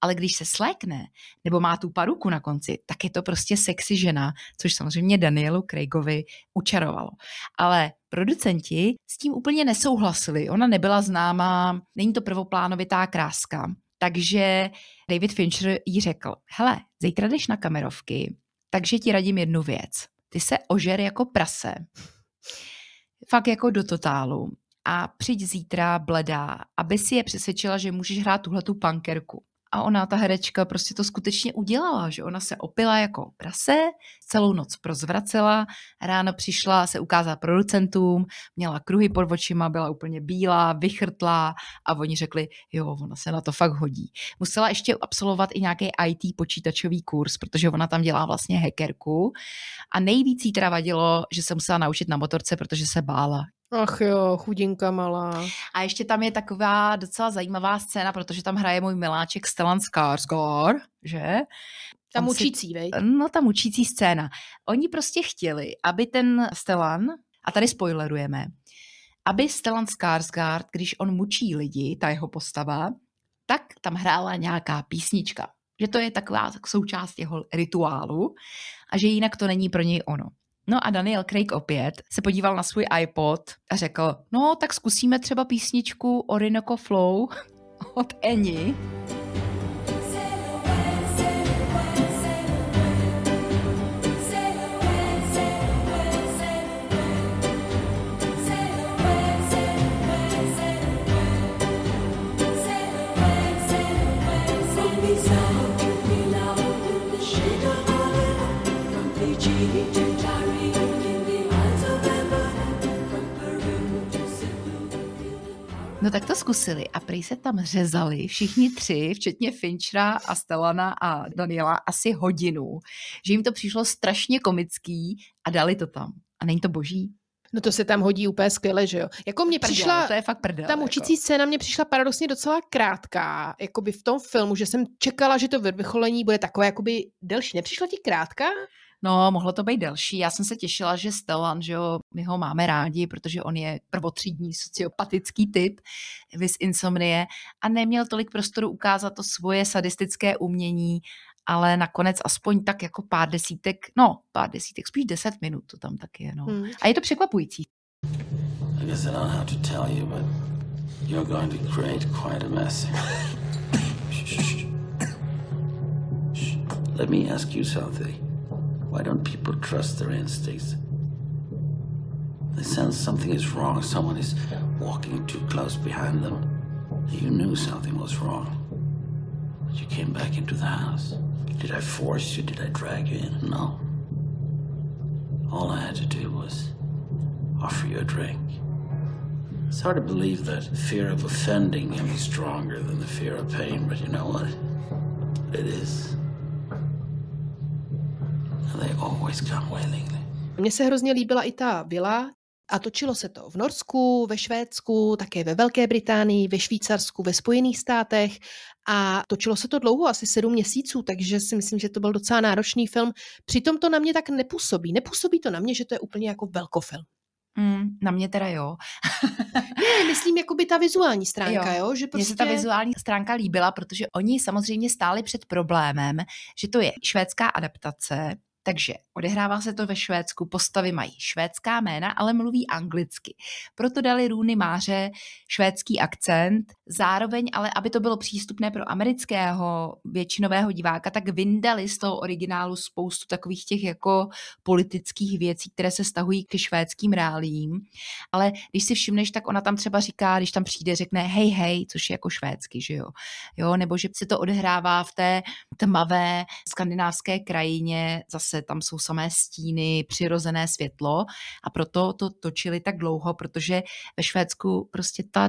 Ale když se slékne, nebo má tu paruku na konci, tak je to prostě sexy žena, což samozřejmě Danielu Craigovi učarovalo. Ale producenti s tím úplně nesouhlasili. Ona nebyla známá, není to prvoplánovitá kráska. Takže David Fincher jí řekl, hele, zítra jdeš na kamerovky, takže ti radím jednu věc. Ty se ožer jako prase. Fakt jako do totálu a přijď zítra bledá, aby si je přesvědčila, že můžeš hrát tuhle tu pankerku. A ona, ta herečka, prostě to skutečně udělala, že ona se opila jako prase, celou noc prozvracela, ráno přišla se ukázat producentům, měla kruhy pod očima, byla úplně bílá, vychrtlá a oni řekli, jo, ona se na to fakt hodí. Musela ještě absolvovat i nějaký IT počítačový kurz, protože ona tam dělá vlastně hackerku a nejvíc jí teda vadilo, že se musela naučit na motorce, protože se bála, Ach jo, chudinka malá. A ještě tam je taková docela zajímavá scéna, protože tam hraje můj miláček Stellan Skarsgård, že? Tam učící, si, vej? No, tam učící scéna. Oni prostě chtěli, aby ten Stellan, a tady spoilerujeme, aby Stellan Skarsgård, když on mučí lidi, ta jeho postava, tak tam hrála nějaká písnička. Že to je taková součást jeho rituálu a že jinak to není pro něj ono. No a Daniel Craig opět se podíval na svůj iPod a řekl, no tak zkusíme třeba písničku Orinoco Flow [LAUGHS] od Eni. No tak to zkusili a prý se tam řezali všichni tři, včetně Finchera a Stellana a Daniela, asi hodinu. Že jim to přišlo strašně komický a dali to tam. A není to boží? No to se tam hodí úplně skvěle, že jo. Jako mě přišla, to je fakt prdel, ta mučící jako. scéna mě přišla paradoxně docela krátká, jakoby v tom filmu, že jsem čekala, že to vyvrcholení bude takové jakoby delší. Nepřišla ti krátká? No, mohlo to být delší. Já jsem se těšila, že Stellan, že jo, my ho máme rádi, protože on je prvotřídní sociopatický typ, vis insomnie, a neměl tolik prostoru ukázat to svoje sadistické umění, ale nakonec aspoň tak jako pár desítek, no, pár desítek, spíš deset minut to tam taky je, no. Hmm. A je to překvapující. I guess I don't have to tell you, but you're going to create quite a mess. Let me ask you something. Why don't people trust their instincts? They sense something is wrong, someone is walking too close behind them. You knew something was wrong. But you came back into the house. Did I force you? Did I drag you in? No. All I had to do was offer you a drink. It's hard to believe that fear of offending can be stronger than the fear of pain, but you know what? It is. Mně se hrozně líbila i ta vila, a točilo se to v Norsku, ve Švédsku, také ve Velké Británii, ve Švýcarsku, ve Spojených státech a točilo se to dlouho, asi sedm měsíců, takže si myslím, že to byl docela náročný film. Přitom to na mě tak nepůsobí. Nepůsobí to na mě, že to je úplně jako velkofilm. Mm, na mě teda jo. [LAUGHS] ne, myslím jako by ta vizuální stránka, jo? jo že prostě... Mně se ta prostě- vizuální stránka líbila, protože oni samozřejmě stáli před problémem, že to je švédská adaptace, takže odehrává se to ve Švédsku, postavy mají švédská jména, ale mluví anglicky. Proto dali Růny Máře švédský akcent, zároveň ale, aby to bylo přístupné pro amerického většinového diváka, tak vyndali z toho originálu spoustu takových těch jako politických věcí, které se stahují ke švédským reálím. Ale když si všimneš, tak ona tam třeba říká, když tam přijde, řekne hej, hej, což je jako švédsky, že jo. jo nebo že se to odehrává v té tmavé skandinávské krajině, zase tam jsou samé stíny, přirozené světlo a proto to točili tak dlouho, protože ve Švédsku prostě ta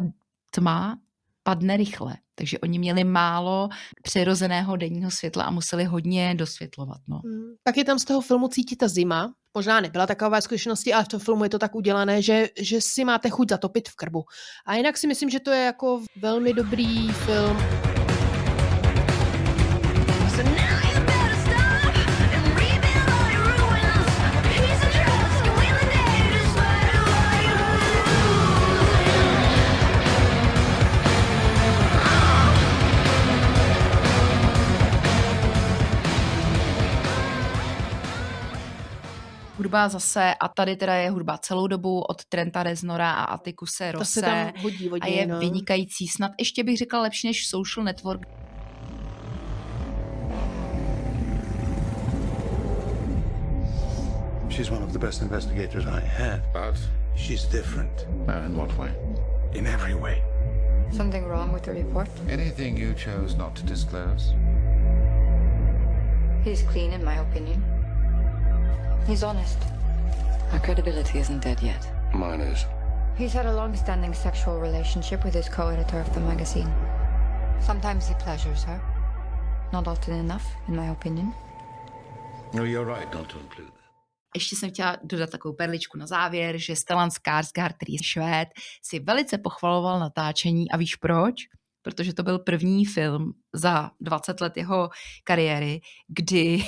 tma padne rychle. Takže oni měli málo přirozeného denního světla a museli hodně dosvětlovat. No. Hmm. Tak je tam z toho filmu cítit ta zima. Možná nebyla taková skutečnosti, ale v tom filmu je to tak udělané, že, že si máte chuť zatopit v krbu. A jinak si myslím, že to je jako velmi dobrý film. Hudba zase, a tady teda je hudba celou dobu od Trenta Reznora a Atikuse Rose. To se tam hodí, hodí, a je no. vynikající, snad ještě bych řekla lepší než Social Network. She's one of the best investigators I had. But? She's different. Uh, in what way? In every way. Something wrong with the report? Anything you chose not to disclose? He's clean, in my opinion. He's honest. Our credibility isn't dead yet. Mine is. He's had a long-standing sexual relationship with his co-editor of the magazine. Sometimes he pleasures her. Not often enough, in my opinion. No, you're right not to include that. Ještě jsem chtěla dodat takovou perličku na závěr, že Stellan Skarsgård, který je švéd, si velice pochvaloval natáčení a víš proč? Protože to byl první film za 20 let jeho kariéry, kdy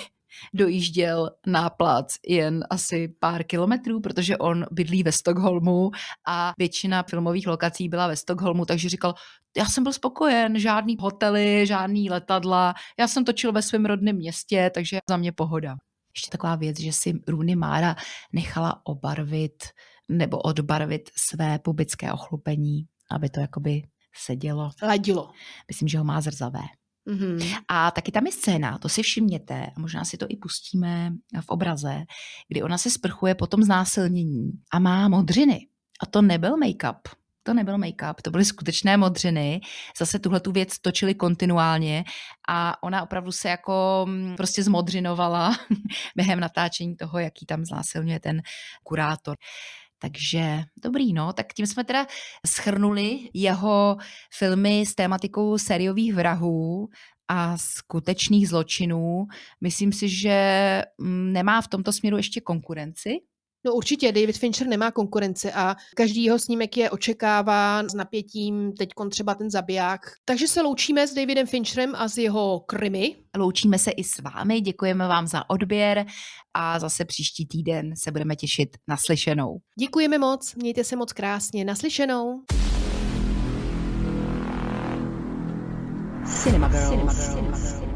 dojížděl na plac jen asi pár kilometrů, protože on bydlí ve Stockholmu a většina filmových lokací byla ve Stockholmu, takže říkal, já jsem byl spokojen, žádný hotely, žádný letadla, já jsem točil ve svém rodném městě, takže za mě pohoda. Ještě taková věc, že si Rooney Mára nechala obarvit nebo odbarvit své pubické ochlupení, aby to jakoby sedělo. Ladilo. Myslím, že ho má zrzavé. Mm-hmm. A taky tam je scéna, to si všimněte, a možná si to i pustíme v obraze, kdy ona se sprchuje po tom znásilnění a má modřiny. A to nebyl make-up. To nebyl make-up, to byly skutečné modřiny. Zase tuhle tu věc točili kontinuálně a ona opravdu se jako mm, prostě zmodřinovala [LAUGHS] během natáčení toho, jaký tam znásilňuje ten kurátor. Takže dobrý, no, tak tím jsme teda schrnuli jeho filmy s tématikou sériových vrahů a skutečných zločinů. Myslím si, že mm, nemá v tomto směru ještě konkurenci. No určitě, David Fincher nemá konkurenci a každý jeho snímek je očekáván s napětím, teď třeba ten zabiják. Takže se loučíme s Davidem Fincherem a s jeho krymy. Loučíme se i s vámi, děkujeme vám za odběr a zase příští týden se budeme těšit naslyšenou. Děkujeme moc, mějte se moc krásně, naslyšenou. Cinema Girls. Cinema Girls. Cinema Girls.